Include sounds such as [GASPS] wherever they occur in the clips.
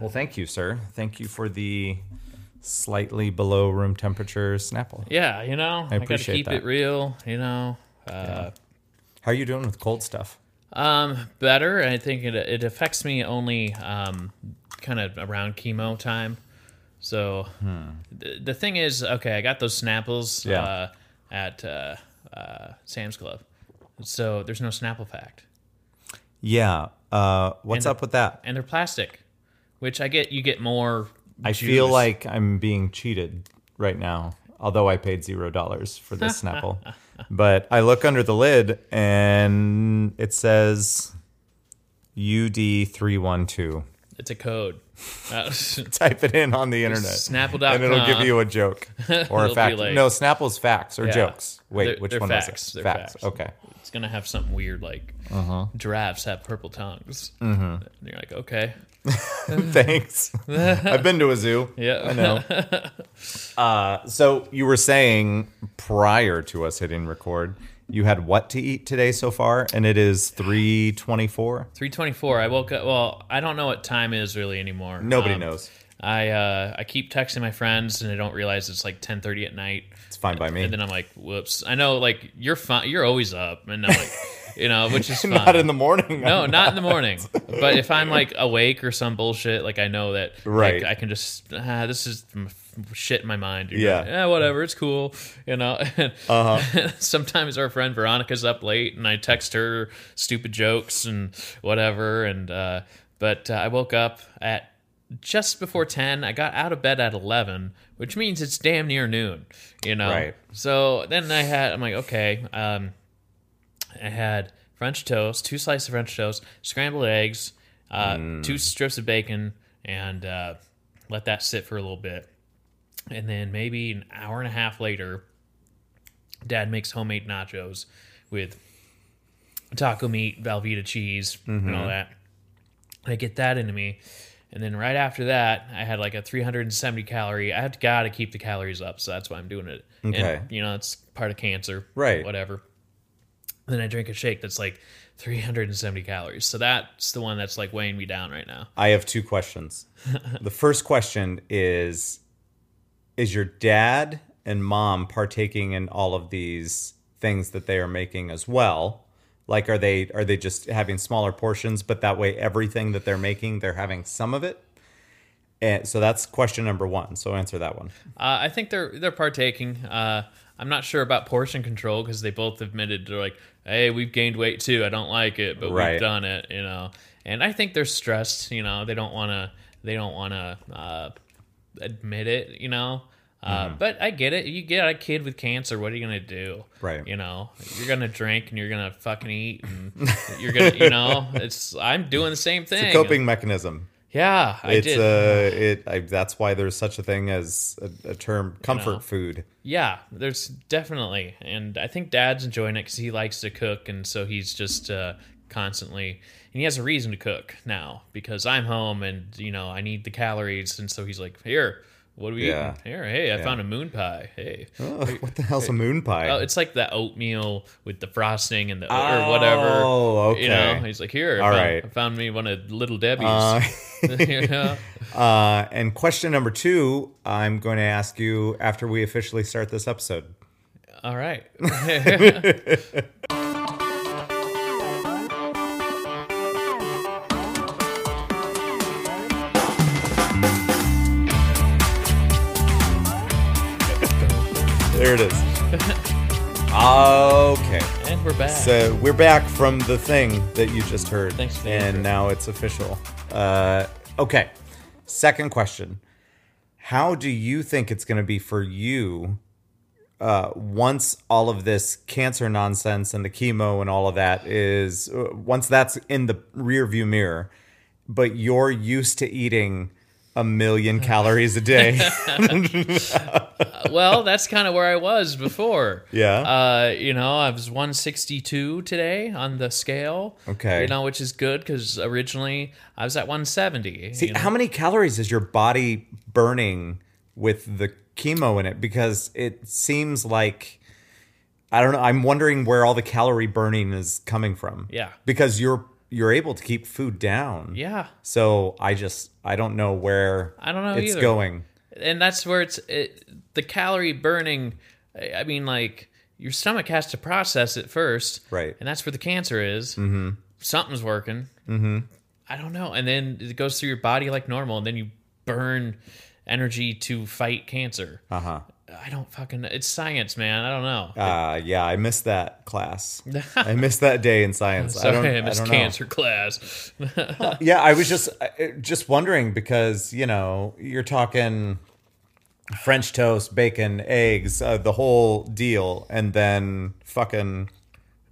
Well, thank you, sir. Thank you for the slightly below room temperature Snapple. Yeah, you know, I, gotta appreciate keep that. it real. You know, uh, How are you doing with cold stuff? um, better. I think it it affects me only um, kind of around chemo time. So the, the thing is, okay, I got those Snapples Hmm. Yeah. uh, at uh, uh, Sam's Club. So there's no Snapple fact, Yeah. Uh, what's And- up with that? and they're plastic, which I get. You get more. I feel like I'm being cheated right now, although I paid zero dollars for this [LAUGHS] Snapple. but I look under the lid and it says UD312. it's a code. [LAUGHS] Uh, [LAUGHS] Type it in on the internet. Snapple.com. And it'll give you a joke or a fact. like- no, Snapple's facts or Yeah. jokes. Wait, They're- which they're one facts. was it? Facts. facts. Okay. it's gonna have something weird like Uh-huh. giraffes have purple tongues. Mm-hmm. And you're like, okay, [LAUGHS] [LAUGHS] Thanks. I've been to a zoo. yeah, I know. [LAUGHS] Uh, so you were saying prior to us hitting record, you had what to eat today so far, and it is three twenty-four. Three twenty-four. I woke up. Well, I don't know what time is really anymore. Nobody Um, knows. I uh, I keep texting my friends and I don't realize it's like ten thirty at night. It's fine by me. And then I'm like, whoops. I know, like you're fine. You're always up, and I'm like, you know, which is [LAUGHS] fine. Not in the morning. No, I'm [LAUGHS] not in the morning. But if I'm like awake or some bullshit, like I know that, Right. Like, I can just ah, this is shit in my mind. Yeah. whatever. It's cool, you know. [LAUGHS] Uh huh. Sometimes our friend Veronica's up late, and I text her stupid jokes and whatever. And uh, but uh, I woke up at just before ten. I got out of bed at eleven, which means it's damn near noon. You know. Right. So then I had. I'm like, okay. Um, I had French toast, two slices of French toast, scrambled eggs, uh, two strips of bacon, and uh, let that sit for a little bit. And then maybe an hour and a half later, Dad makes homemade nachos with taco meat, Velveeta cheese, and all that. And I get that into me. And then right after that, I had like a 370 calorie. I had got to keep the calories up, so that's why I'm doing it. Okay. And, you know, it's part of cancer, Right. Whatever. Then I drink a shake that's like 370 calories. So that's the one that's like weighing me down right now. I have two questions. [LAUGHS] the first question is: Is your dad and mom partaking in all of these things that they are making as well? Like, are they are they just having smaller portions, but that way everything that they're making, they're having some of it? And so that's question number one. So answer that one. Uh, I think they're they're partaking. Uh, I'm not sure about portion control because they both admitted they're like, "Hey, we've gained weight too. I don't like it, but Right. we've done it." You know, and I think they're stressed. You know, they don't want to they don't want to uh, admit it. You know, uh, but I get it. You get a kid with cancer. What are you gonna do? Right. You know, you're gonna drink and you're gonna fucking eat and you're gonna. You know, [LAUGHS] it's I'm doing the same thing. It's a coping mechanism. Yeah, I it's did. uh it I, that's why there's such a thing as a, a term comfort know. food. Yeah, there's definitely, and I think Dad's enjoying it because he likes to cook, and so he's just uh, constantly, and he has a reason to cook now because I'm home, and you know I need the calories, and so he's like, "Here, what are we Yeah. eating? Here, hey, I found a moon pie. Hey, Oh, [LAUGHS] what the hell's a moon pie? oh, it's like the oatmeal with the frosting and the or whatever. Oh, okay. You know, he's like, "Here, All I found, right. I found me one of Little Debbie's." Uh, [LAUGHS] [LAUGHS] you know? uh, and question number two, I'm going to ask you after we officially start this episode. All right. There it is. [LAUGHS] okay. and we're back. So we're back from the thing that you just heard. Thanks for And now it's official. Uh, okay. Second question. How do you think it's going to be for you uh, once all of this cancer nonsense and the chemo and all of that is, uh, once that's in the rear view mirror, but you're used to eating a million calories a day? [LAUGHS] [LAUGHS] [LAUGHS] well, that's kind of where I was before. Yeah. Uh, you know, I was 162 today on the scale. Okay. You know, which is good because originally I was at 170. See, you know? how many calories is your body burning with the chemo in it? Because it seems like I don't know. I'm wondering where all the calorie burning is coming from. Yeah. Because you're you're able to keep food down. Yeah. So I just I don't know where I don't know it's either. going. And that's where it's it, the calorie burning I mean like your stomach has to process it first Right. and that's where the cancer is mm-hmm. something's working mm-hmm. i don't know and then it goes through your body like normal and then you burn energy to fight cancer Uh huh. I don't fucking it's science man i don't know Uh, yeah, I missed that class. [LAUGHS] I missed that day in science. I sorry don't, i, I missed don't know. cancer class Yeah, I was just just wondering because you know you're talking French toast, bacon, eggs, uh, the whole deal, and then fucking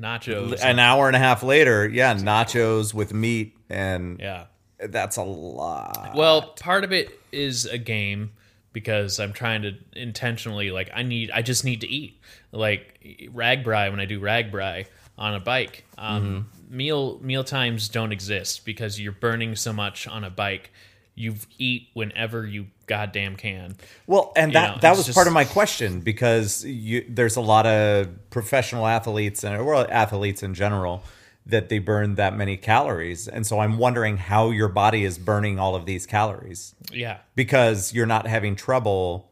nachos an hour and a half later, yeah, nachos with meat, and yeah that's a lot. Well, part of it is a game because I'm trying to intentionally like I need I just need to eat like RAGBRAI when I do RAGBRAI on a bike. Um, Meal meal times don't exist because you're burning so much on a bike. You eat whenever you goddamn can. Well, and that know, that was just- part of my question because you, there's a lot of professional athletes and athletes in general that they burn that many calories, and so I'm wondering how your body is burning all of these calories Yeah, because you're not having trouble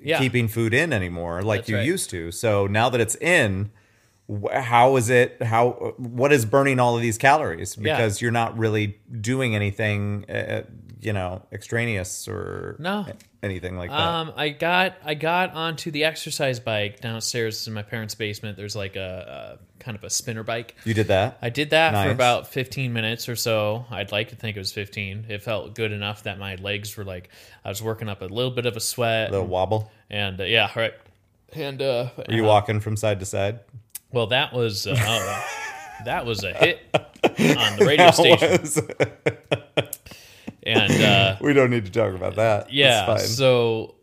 yeah. keeping food in anymore like That's you right. used to. So now that it's in, how is it? How what is burning all of these calories? Yeah. Because you're not really doing anything, uh, you know, extraneous or No. anything like that. Um, I got I got onto the exercise bike downstairs in my parents' basement. There's like a, a kind of a spinner bike. you did that. I did that Nice. for about 15 minutes or so. I'd like to think it was 15. It felt good enough that my legs were like I was working up a little bit of a sweat. A little wobble. and uh, yeah, right. And uh, Are you walking from side to side? Well, that was uh, oh, [LAUGHS] that was a hit on the radio station. And uh, we don't need to talk about that. yeah, so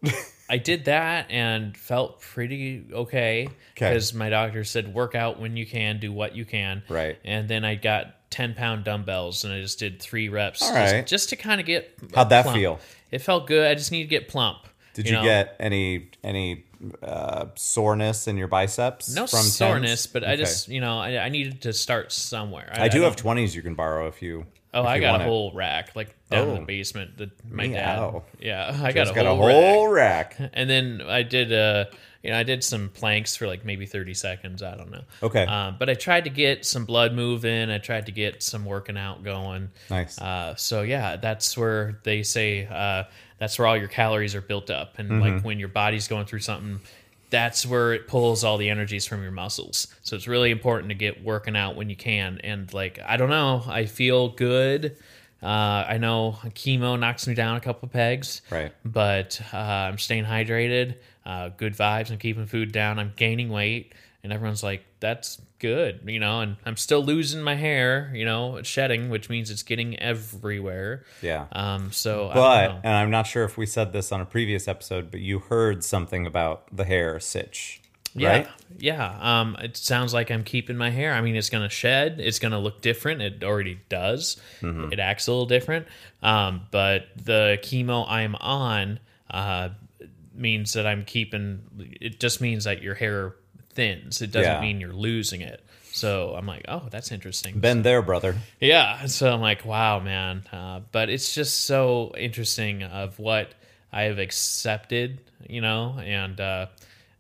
I did that and felt pretty okay because my doctor said work out when you can, do what you can. Right. And then I got 10 pound dumbbells and I just did three reps All just, just to kind of get. How'd that plump. feel? It felt good. I just need to get plump. Did you, know? get any any uh, soreness in your biceps? no from soreness, tens? but I just, you know, I, I needed to start somewhere. I do have twenties you can borrow if you. Oh, if I you got a it. whole rack like down in Oh. the basement. That my Meow. dad. Yeah, [LAUGHS] I got a, got whole a rack. whole rack. [LAUGHS] And then I did, uh, you know, I did some planks for like maybe thirty seconds. I don't know. Okay. Um, but I tried to get some blood moving. I tried to get some working out going. Nice. Uh, so yeah, that's where they say uh, that's where all your calories are built up, and Mm-hmm. like when your body's going through something, that's where it pulls all the energies from your muscles. So it's really important to get working out when you can. And like I don't know, I feel good. Uh, I know chemo knocks me down a couple pegs, Right. But uh, I'm staying hydrated, uh, good vibes. I'm keeping food down. I'm gaining weight, and everyone's like, "That's good," you know. And I'm still losing my hair, you know, it's shedding, which means it's getting everywhere. Yeah. Um. So, I but and I'm not sure if we said this on a previous episode, but you heard something about the hair sitch, yeah, right? yeah. Um. It sounds like I'm keeping my hair. I mean, it's gonna shed. It's gonna look different. It already does. Mm-hmm. It acts a little different. Um. But the chemo I'm on, uh, means that I'm keeping. It just means that your hair thins. It doesn't Yeah. mean you're losing it. So I'm like, oh, that's interesting. Been there, brother. Yeah. So I'm like, wow, man. Uh, but it's just so interesting of what I have accepted, you know, and uh,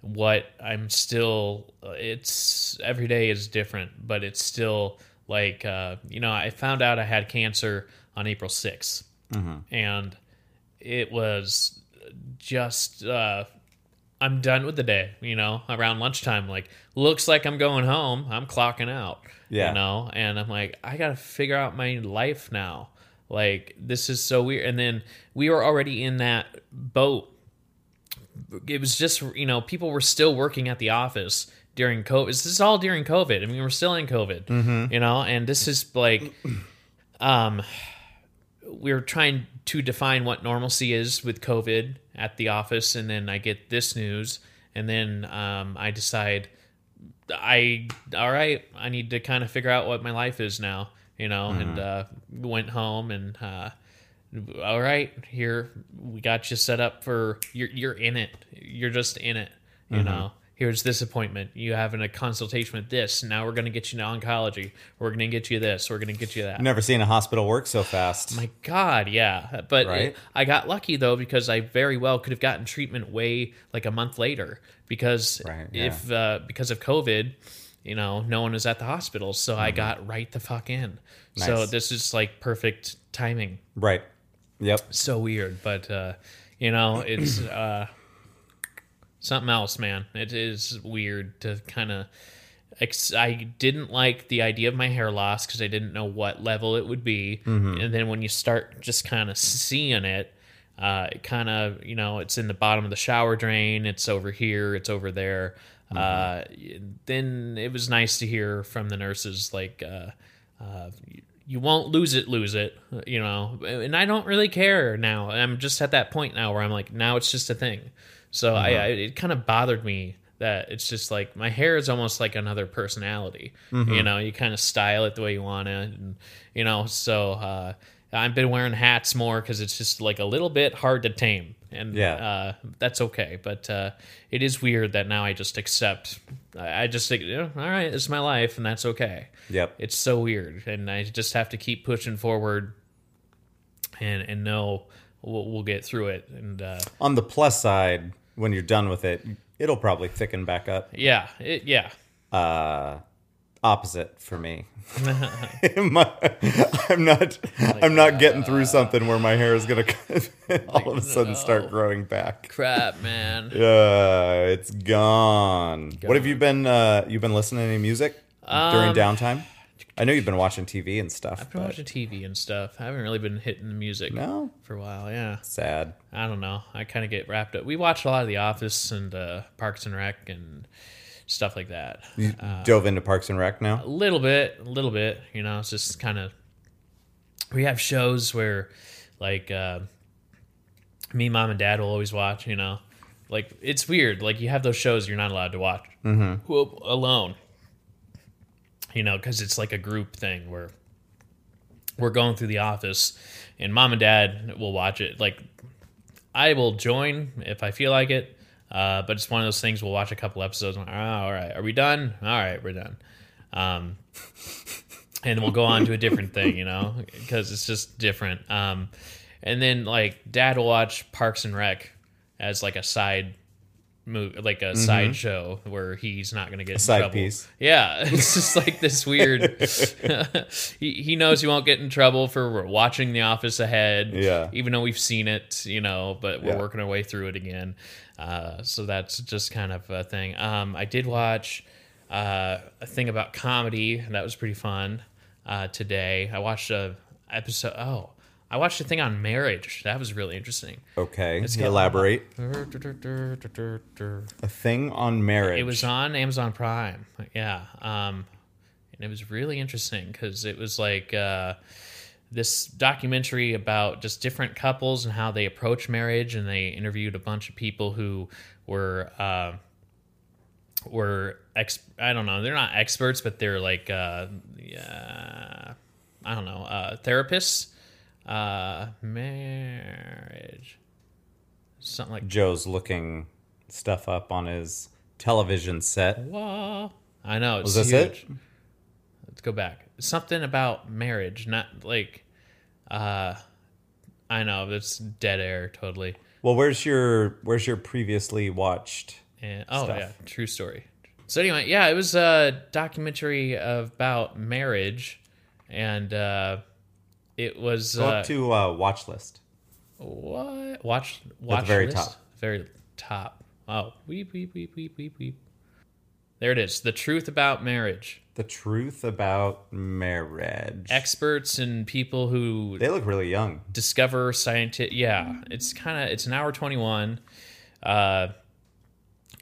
what I'm still. It's every day is different, but it's still like, uh, you know, I found out I had cancer on April 6th, and it was just. I'm done with the day, you know, around lunchtime. Like, looks like I'm going home. I'm clocking out. Yeah. You know, and I'm like, I got to figure out my life now. Like, this is so weird. And then we were already in that boat. It was just, you know, people were still working at the office during COVID. This is all during COVID. I mean, we're still in COVID, you know, and this is like, um, we're trying to define what normalcy is with COVID at the office, and then I get this news, and then um, I decide I all right, I need to kind of figure out what my life is now, you know, and uh, went home and uh, all right, here we got you set up for you're you're in it, you're just in it, you know. Here's this appointment. You having a consultation with this. Now we're going to get you to oncology. We're going to get you this. We're going to get you that. I've Never seen a hospital work so fast. My God, yeah. But Right? it- I got lucky though because I very well could have gotten treatment way like a month later because Right, yeah. if uh, because of COVID, you know, no one was at the hospital, so I got right the fuck in. So Mm-hmm. This is like perfect timing. right. Yep. So weird, but uh, you know, it's uh, something else, man. It is weird to kind of. I didn't like the idea of my hair loss because I didn't know what level it would be, and then when you start just kind of seeing it, uh, it kind of you know it's in the bottom of the shower drain, it's over here, it's over there. Uh, then it was nice to hear from the nurses like. Uh, uh, you won't lose it, lose it, you know. And I don't really care now. I'm just at that point now where I'm like, now it's just a thing. So I, I, it kind of bothered me that it's just like my hair is almost like another personality. You know, you kind of style it the way you want it, and you know. So uh, I've been wearing hats more because it's just like a little bit hard to tame, and Yeah. uh, that's okay. But uh, it is weird that now I just accept. I just think, yeah, all right, it's my life, and that's okay Yep. it's so weird and i just have to keep pushing forward and and know we'll, we'll get through it and uh On the plus side, when you're done with it, it'll probably thicken back up. yeah it, yeah Uh, opposite for me. [LAUGHS] [LAUGHS] My- I'm not. I'm not getting through something where my hair is gonna [LAUGHS] all of a sudden start growing back. crap man Uh, it's gone. What have you been? Uh, you've been listening to any music during Um, downtime? I know you've been watching TV and stuff. i've been but watching tv and stuff i haven't really been hitting the music no, for a while yeah sad. i don't know i kind of get wrapped up we watch a lot of the office and uh parks and rec and stuff like that You dove into Parks and Rec now. a little bit, a little bit. You know, it's just kind of. We have shows where, like, uh, me, mom, and dad will always watch. You know, like it's weird. Like you have those shows you're not allowed to watch mm-hmm. alone. You know, because it's like a group thing where we're going through the office, and mom and dad will watch it. Like, I will join if I feel like it. Uh, but it's one of those things we'll watch a couple episodes. And, oh, all right, are we done? All right, we're done. Um, and we'll go on to a different thing, you know, because it's just different. Um, and then like dad will watch Parks and Rec as like a side movie, like a side show where he's not going to get in Mm-hmm. side trouble. piece. Yeah, [LAUGHS] it's just like this [LAUGHS] weird. [LAUGHS] he, he knows he won't get in trouble for watching The Office ahead. Yeah. even though we've seen it, you know, but we're Yeah. working our way through it again. Uh, so that's just kind of a thing. Um, I did watch uh, a thing about comedy, and that was pretty fun uh, today. I watched a episode. Oh, I watched a thing on marriage. That was really interesting. Okay, got- elaborate. A thing on marriage. It was on Amazon Prime. Yeah. Um, and it was really interesting because it was like uh, this documentary about just different couples and how they approach marriage, and they interviewed a bunch of people who were uh, were ex. I don't know. They're not experts, but they're like uh, yeah, I don't know, uh, therapists. Uh, marriage, something like Joe's looking stuff up on his television set. Whoa. I know. It's Was this huge. Let's go back. Something about marriage, not like, uh, I know that's dead air totally. Well, where's your where's your previously watched? And oh Stuff. yeah, true story. So anyway, yeah, it was a documentary about marriage, and uh, it was Go uh, up to uh, watch list. what watch watch very list? top. very top. Oh, weep weep weep weep weep weep. There it is. The truth about marriage. The truth about marriage. Experts and people who they look really young. discover scientific yeah it's kind of it's an hour 21 uh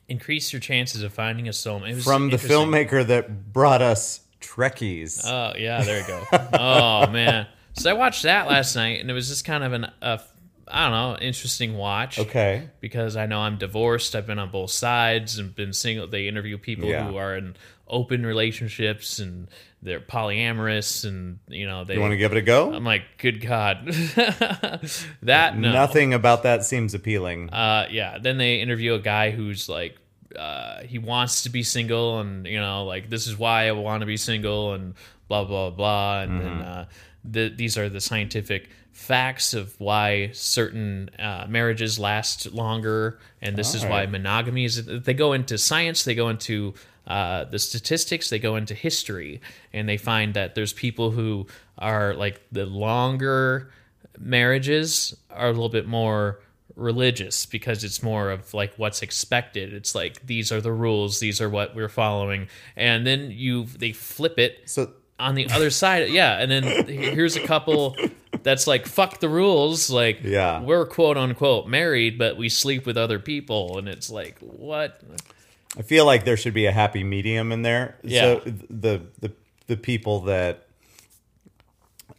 increase your chances of finding a soulmate It was From the filmmaker that brought us Trekkies. oh yeah there you go [LAUGHS] oh man so i watched that last night and it was just kind of an a, i don't know interesting watch okay. because i know i'm divorced i've been on both sides and been single they interview people Yeah. who are in open relationships and they're polyamorous and you know they You want to give it a go? i'm like good god [LAUGHS] that no Nothing about that seems appealing. Uh, yeah. Then they interview a guy who's like uh, he wants to be single, and you know, like this is why I want to be single, and blah blah blah, and then uh, the, these are the scientific facts of why certain uh, marriages last longer, and this is why monogamy is. They go into science, they go into uh, the statistics, they go into history, and they find that there's people who are like the longer marriages are a little bit more religious because it's more of like what's expected it's like these are the rules these are what we're following and then you they flip it So on the other side yeah and then here's a couple that's like fuck the rules like Yeah. we're quote unquote married but we sleep with other people and it's like what I feel like there should be a happy medium in there. Yeah. So the the the people that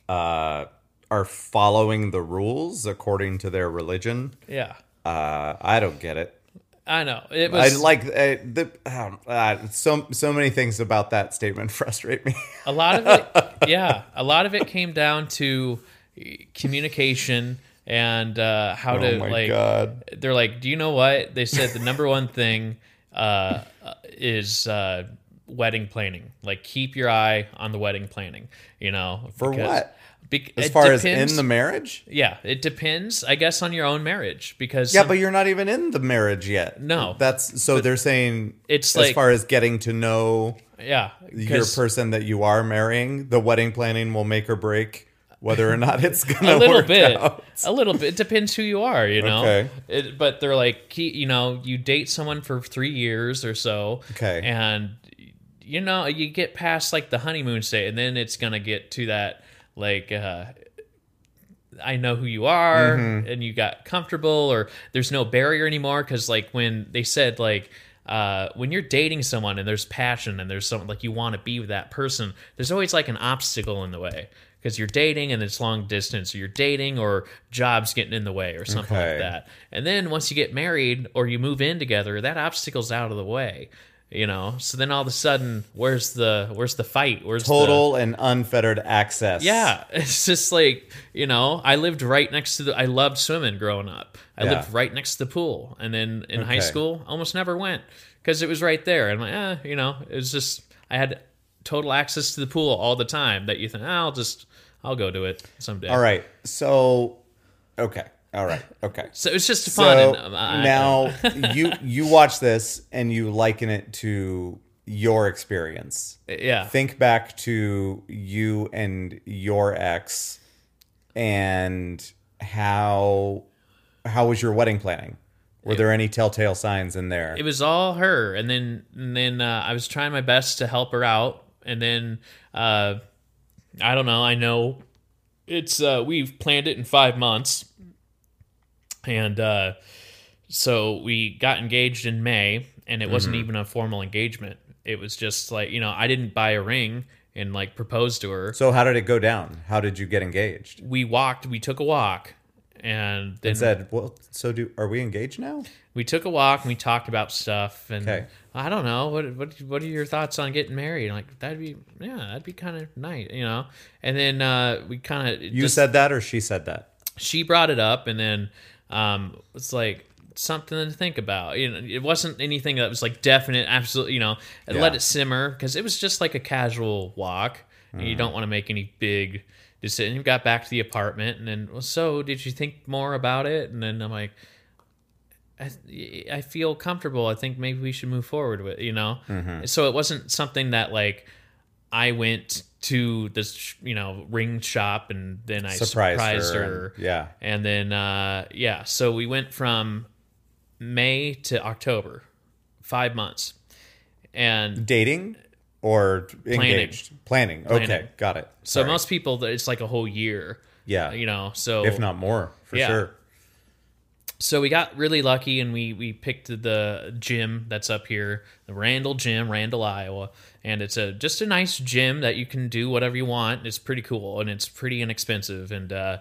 uh, are following the rules according to their religion, yeah uh, I don't get it. I know it was. I like uh, the um, uh, so so many things about that statement [LAUGHS] frustrate me. a lot of it yeah a lot of it came down to communication and uh, how oh to like god! they're like, do you know what? They said the number one thing uh, uh, is uh, wedding planning. Like, keep your eye on the wedding planning. You know, For what? Bec- As far as in the marriage, yeah, it depends. I guess on your own marriage because yeah, some- but you're not even in the marriage yet. No. that's so they're saying It's as like- far as getting to know yeah, your person that you are marrying, the wedding planning will make or break whether or not it's [LAUGHS] gonna a little bit, out. a little bit. It depends who you are, you know. Okay. It, but they're like, you know, you date someone for three years or so, Okay. and you know, you get past like the honeymoon stage, and then it's gonna get to that like. uh I know who you are, Mm-hmm. and you got comfortable, or there's no barrier anymore. Because like when they said like uh, when you're dating someone and there's passion and there's something like you want to be with that person, there's always like an obstacle in the way because you're dating and it's long distance, or you're dating or jobs getting in the way or something Okay. like that. And then once you get married or you move in together, that obstacle's out of the way. You know, so then all of a sudden, where's the where's the fight? Where's the, Total and unfettered access. yeah, [LAUGHS] it's just like you know, I lived right next to the. I loved swimming growing up. I Yeah. lived right next to the pool, and then in high school, almost never went because it was right there. And I'm like, eh, you know, it was just I had total access to the pool all the time. That you think, "Ah, I'll just I'll go to it someday. All right. So, okay. All right. Okay. So it's just fun. So um, now [LAUGHS] you you watch this and you liken it to your experience. yeah, Think back to you and your ex, and how how was your wedding planning? Were there any telltale signs in there? it was all her and then and then uh, i was trying my best to help her out and then uh, i don't know i know it's uh, we've planned it in five months and uh, so we got engaged in may and it wasn't even a formal engagement it was just like you know i didn't buy a ring and like propose to her so how did it go down? How did you get engaged? we walked we took a walk and then It said, "Well, so do are we engaged now?" we took a walk and we talked about stuff and Okay. I don't know what what what are your thoughts on getting married? Like that'd be yeah, that'd be kind of nice, you know. And then uh, we kind of You said that, or she said that? she brought it up, and then um, it's like something to think about. You know, it wasn't anything that was like definite, absolutely. You know, and let it simmer because it was just like a casual walk. And you don't want to make any big decision. We got back to the apartment, and then well, so did you think more about it? And then I'm like. I, I feel comfortable. I think maybe we should move forward with you know. So it wasn't something that like I went to this you know ring shop and then I Surprised surprised, her her. and- yeah. And then uh, yeah, so we went from May to October, five months, and Dating or engaged? Planning. Okay, Planning. got it. so most people it's like a whole year. yeah, You know, so if not more, for Yeah. sure. so we got really lucky and we we picked the gym that's up here the randall gym randall iowa and it's a just a nice gym that you can do whatever you want it's pretty cool and it's pretty inexpensive and uh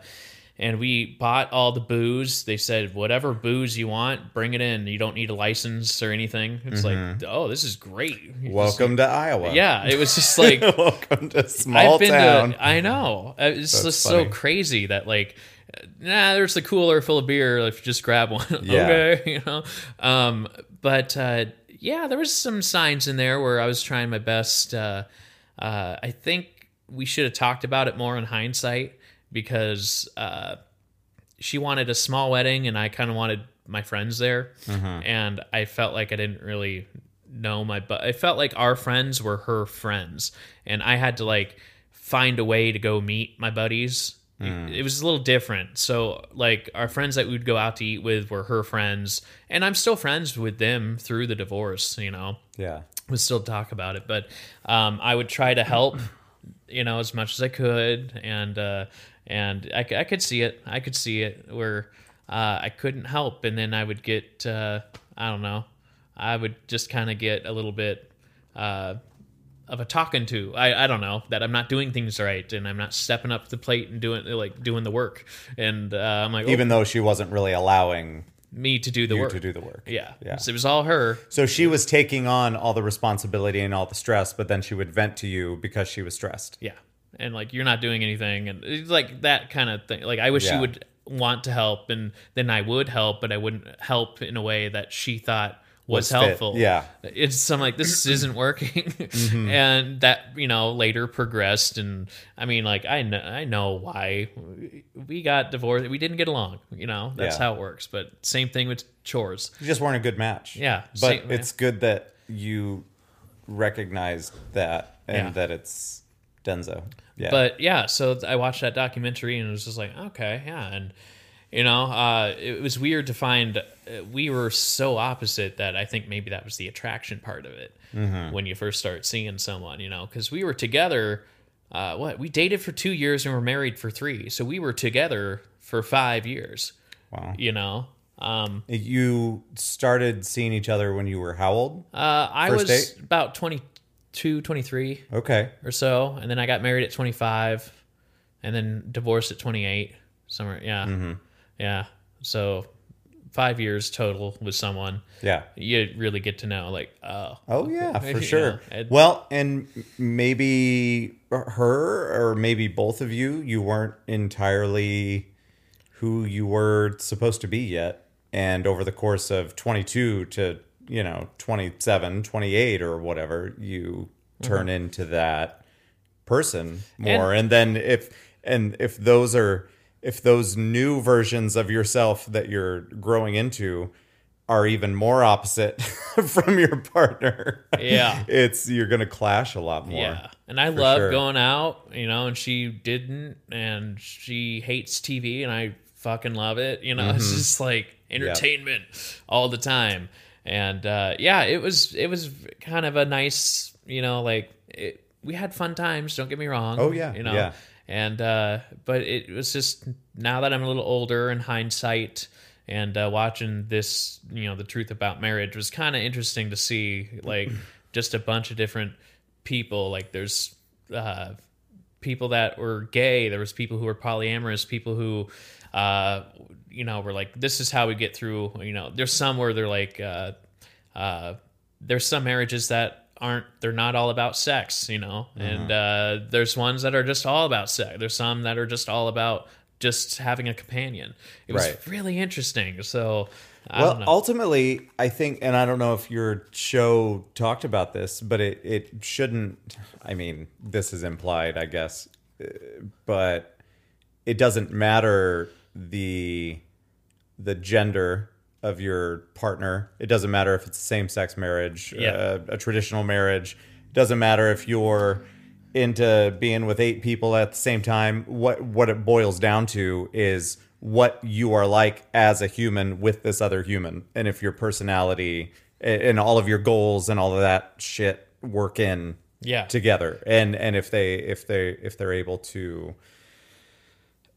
and we bought all the booze they said whatever booze you want bring it in you don't need a license or anything it's like oh this is great You just- Welcome to Iowa. yeah it was just [LAUGHS] like Welcome to small I've been town. to. I know. Uh, It's That's just funny. so crazy that like, uh, nah, there's the cooler full of beer. If you just grab one, [LAUGHS] Yeah. okay, [LAUGHS] you know. Um, but uh, yeah, there was some signs in there where I was trying my best. Uh, uh, I think we should have talked about it more in hindsight because uh, she wanted a small wedding and I kind of wanted my friends there, and I felt like I didn't really know my but I felt like our friends were her friends, and I had to like find a way to go meet my buddies. It was a little different. So, like, our friends that we'd go out to eat with were her friends, and I'm still friends with them through the divorce, you know Yeah. We still talk about it, but um, I would try to help, you know, as much as I could, and uh, and I could see it. I could see it where uh, I couldn't help, and then I would get uh, I don't know, I would just kind of get a little bit uh, of a talking to. I, I don't know that I'm not doing things right, and I'm not stepping up the plate and doing like doing the work, and uh, I'm like, oh, Even though she wasn't really allowing me to do the work. to do the work. yeah, Yeah. So it was all her. So she was taking on all the responsibility and all the stress, but then she would vent to you because she was stressed. Yeah. And like you're not doing anything and it's like that kind of thing. Like I wish Yeah. she would want to help and then I would help, but I wouldn't help in a way that she thought was, Was fit. helpful. Yeah. It's some like this [CLEARS THROAT] isn't working. Mm-hmm. And that, you know, later progressed and I mean like I know I know why we got divorced. We didn't get along, you know. That's Yeah. how it works. But same thing with chores. You just weren't a good match. Yeah, But same- it's good that you recognized that and Yeah. that it's Denzo. Yeah. But yeah, so I watched that documentary and it was just like, okay, yeah, and you know, uh, it was weird to find uh, we were so opposite that I think maybe that was the attraction part of it when you first start seeing someone, you know, because we were together. Uh, what we dated for two years and were married for three, so we were together for five years. Wow. You know, um, you started seeing each other when you were how old? uh, I First was date? about 22, 23 Okay. or so, and then I got married at 25, and then divorced at 28. Somewhere, yeah, Mm-hmm. Yeah. So five years total with someone. Yeah. You really get to know, like, oh, Oh yeah, [LAUGHS] for know, sure. it- well, and maybe her or maybe both of you, you weren't entirely who you were supposed to be yet. And over the course of 22 to, you know, 27, 28 or whatever, you turn mm-hmm. into that person more. And, then if and if those are if those new versions of yourself that you're growing into are even more opposite [LAUGHS] from your partner. Yeah. [LAUGHS] It's you're going to clash a lot more. yeah. And I love sure. going out, you know, and she didn't, and she hates TV, and I fucking love it. You know, Mm-hmm. it's just like entertainment all the time. And uh, yeah, it was it was kind of a nice, you know, like it, we had fun times. Don't get me wrong. Oh, yeah, you know. yeah. And uh, but it was just now that I'm a little older in hindsight. And uh, watching this, you know, the truth about marriage was kind of interesting to see, like, [CLEARS THROAT] just a bunch of different people. Like, there's uh, people that were gay. There was people who were polyamorous. People who, uh, you know, were like, this is how we get through. You know, there's some where they're like, uh, uh, there's some marriages that aren't. They're not all about sex. You know, and uh, there's ones that are just all about sex. There's some that are just all about just having a companion. It was Right. really interesting. So. I Well, ultimately, I think, and I don't know if your show talked about this, but it, it shouldn't. I mean, this is implied, I guess, uh, but it doesn't matter the the gender of your partner. It doesn't matter if it's same sex marriage, Yeah. uh, a traditional marriage. It doesn't matter if you're into being with eight people at the same time. What what it boils down to is what you are like as a human with this other human, and if your personality and all of your goals and all of that shit work in Yeah. together, and and if they if they if they're able to.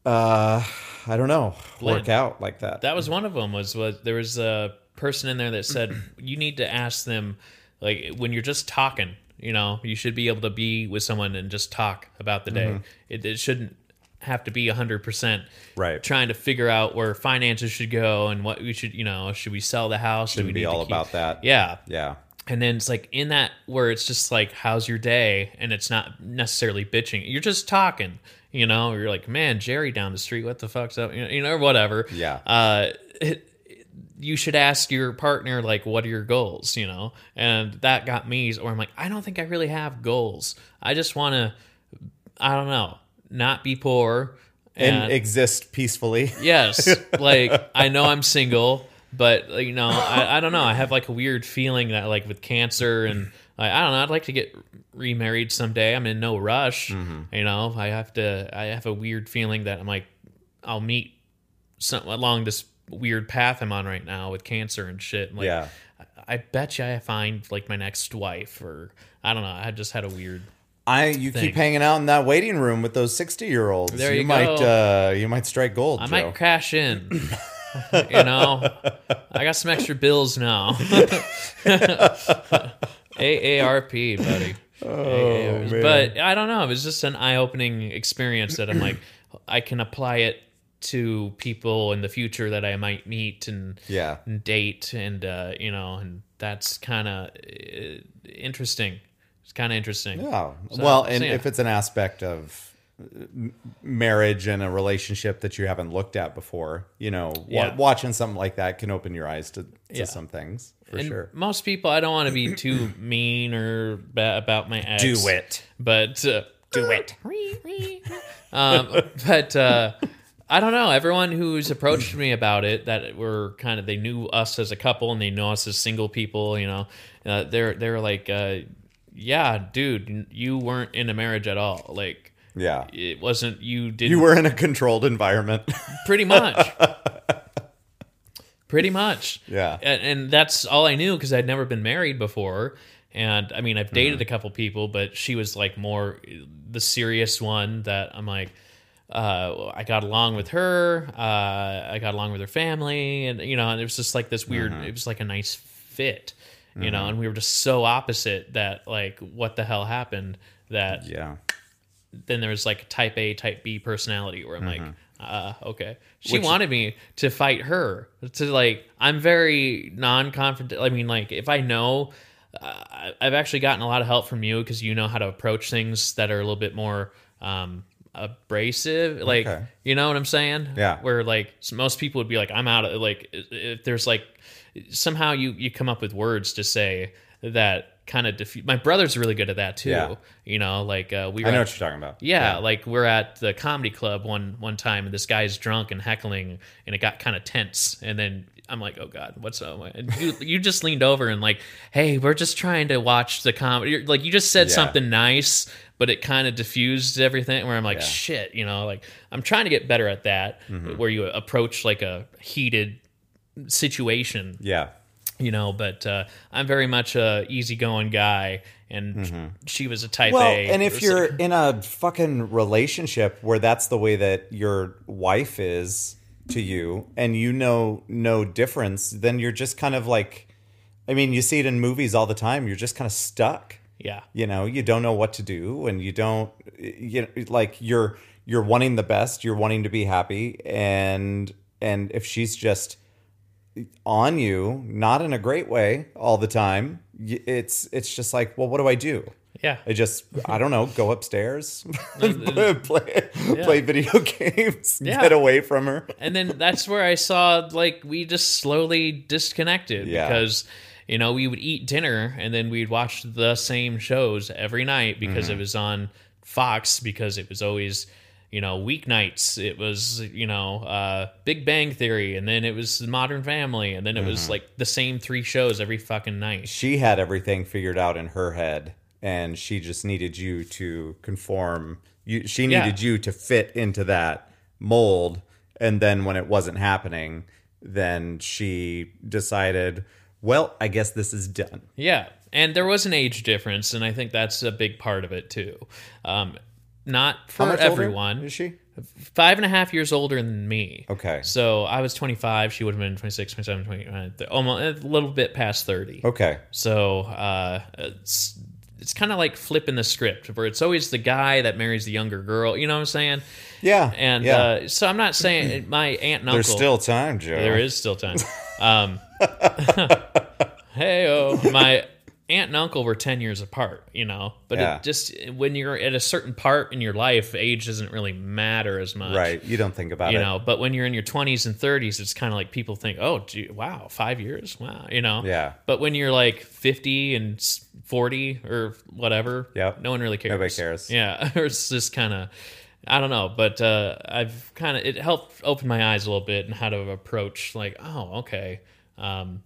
Uh, I don't know. Work out like that. that was one of them was was there was a person in there that said [CLEARS THROAT] you need to ask them like when you're just talking you know you should be able to be with someone and just talk about the day Mm-hmm. it, it shouldn't have to be 100% Right. trying to figure out where finances should go and what we should you know should we sell the house Shouldn't we be all keep- about that. yeah Yeah. and then it's like in that where it's just like, how's your day? And it's not necessarily bitching. You're just talking, you know, you're like, man, Jerry down the street, what the fuck's up? You know, you know or whatever. Yeah. Uh, it, you should ask your partner like what are your goals you know and that got me or i'm like i don't think i really have goals i just want to i don't know not be poor and, exist peacefully. [LAUGHS] yes like i know i'm single but you know I, I don't know i have like a weird feeling that like with cancer and like, i don't know i'd like to get remarried someday i'm in no rush you know i have to i have a weird feeling that i'm like i'll meet some along this weird path i'm on right now with cancer and shit and, like Yeah. I bet you I find like my next wife, or I don't know. I just had a weird. I you Thing. keep hanging out in that waiting room with those sixty year olds. There you might go. uh you might strike gold. I Joe. might crash in. [LAUGHS] you know, I got some extra bills now. [LAUGHS] [LAUGHS] AARP, buddy. [LAUGHS] Oh, man. But I don't know. It was just an eye opening experience that I'm like, I can apply it to people in the future that I might meet and Yeah. and date and uh, you know and that's kind of uh, interesting it's kind of interesting Yeah. So- well, so and yeah. if it's an aspect of marriage and a relationship that you haven't looked at before, you know, Yeah. watching something like that can open your eyes to, to Yeah. some things for and sure. most people i don't want to be too [CLEARS THROAT] mean or ba- about my ex Do it. but uh, Do it. [LAUGHS] um, but uh, I don't know. Everyone who's approached me about it, that were kind of they knew us as a couple and they know us as single people. You know, uh, they're they're like, uh, yeah, dude, you weren't in a marriage at all. Like, Yeah. it wasn't you didn't You were in a controlled environment. pretty much. pretty much. Yeah. And, and that's all I knew because I'd never been married before. And I mean, I've dated Mm-hmm. a couple people, but she was like more the serious one that I'm like, uh, I got along with her. Uh, I got along with her family. And, you know, and it was just like this weird, Mm-hmm. it was like a nice fit, you know, and we were just so opposite that, like, what the hell happened that yeah. Then there's like type A, type B personality where I'm like, Mm-hmm. uh, okay. She wanted me to fight her. To like, I'm very non confident. I mean, like, if I know, uh, I've actually gotten a lot of help from you because you know how to approach things that are a little bit more um, abrasive. Like, Okay. you know what I'm saying? Yeah. Where like most people would be like, I'm out of like, if there's like, somehow you you come up with words to say that kind of defeat. My brother's really good at that too. Yeah. You know, like uh, we. I know at- what you're talking about. yeah, like we're at the comedy club one one time, and this guy's drunk and heckling, and it got kind of tense. And then I'm like, "Oh God, what's up?" And you [LAUGHS] you just leaned over and like, "Hey, we're just trying to watch the comedy." You're- Like you just said Yeah. something nice, but it kind of diffused everything. Where I'm like, Yeah. "Shit," you know, like I'm trying to get better at that, Mm-hmm. where you approach like a heated situation Yeah. You know but uh, i'm very much a easygoing guy and she was a type A. Well, a and if you're in a fucking relationship where that's the way that your wife is to you and you know no difference, then you're just kind of like I mean, you see it in movies all the time. You're just kind of stuck. yeah You know, you don't know what to do and you don't you know, like you're you're wanting the best, you're wanting to be happy and and if she's just on you, not in a great way all the time, it's it's just like, well, what do I do? yeah I just I don't know, go upstairs, [LAUGHS] play play video [LAUGHS] games, Yeah. get away from her. and then that's where I saw like we just slowly disconnected Yeah. because you know we would eat dinner and then we'd watch the same shows every night because Mm-hmm. it was on Fox because it was always you know weeknights it was you know uh, Big Bang Theory and then it was Modern Family and then it Mm-hmm. was like the same three shows every fucking night She had everything figured out in her head, and she just needed you to conform. You, she Yeah. needed you to fit into that mold, and then when it wasn't happening, then she decided, well, I guess this is done. Yeah, and there was an age difference, and I think that's a big part of it too. Um, not for How much older everyone. is she? Five and a half years older than me. Okay. So I was 25. She would have been 26, 27, 29, th- almost a little bit past 30. Okay. So uh, it's it's kind of like flipping the script, where it's always the guy that marries the younger girl. You know what I'm saying? Yeah. And yeah. uh, so I'm not saying [CLEARS THROAT] my aunt and uncle. there's still time, Joe. There is still time. [LAUGHS] Um, [LAUGHS] hey, oh, my aunt and uncle were 10 years apart, you know, but Yeah. it just when you're at a certain part in your life, age doesn't really matter as much. Right. You don't think about You it. You know, but when you're in your 20s and 30s, it's kind of like people think, oh, gee, wow, five years. Wow. You know? Yeah. But when you're like 50 and 40 or whatever, Yep. no one really cares. Nobody cares. Yeah. [LAUGHS] it's just kind of, I don't know. But uh, I've kind of, it helped open my eyes a little bit and how to approach, like, oh, okay. Um,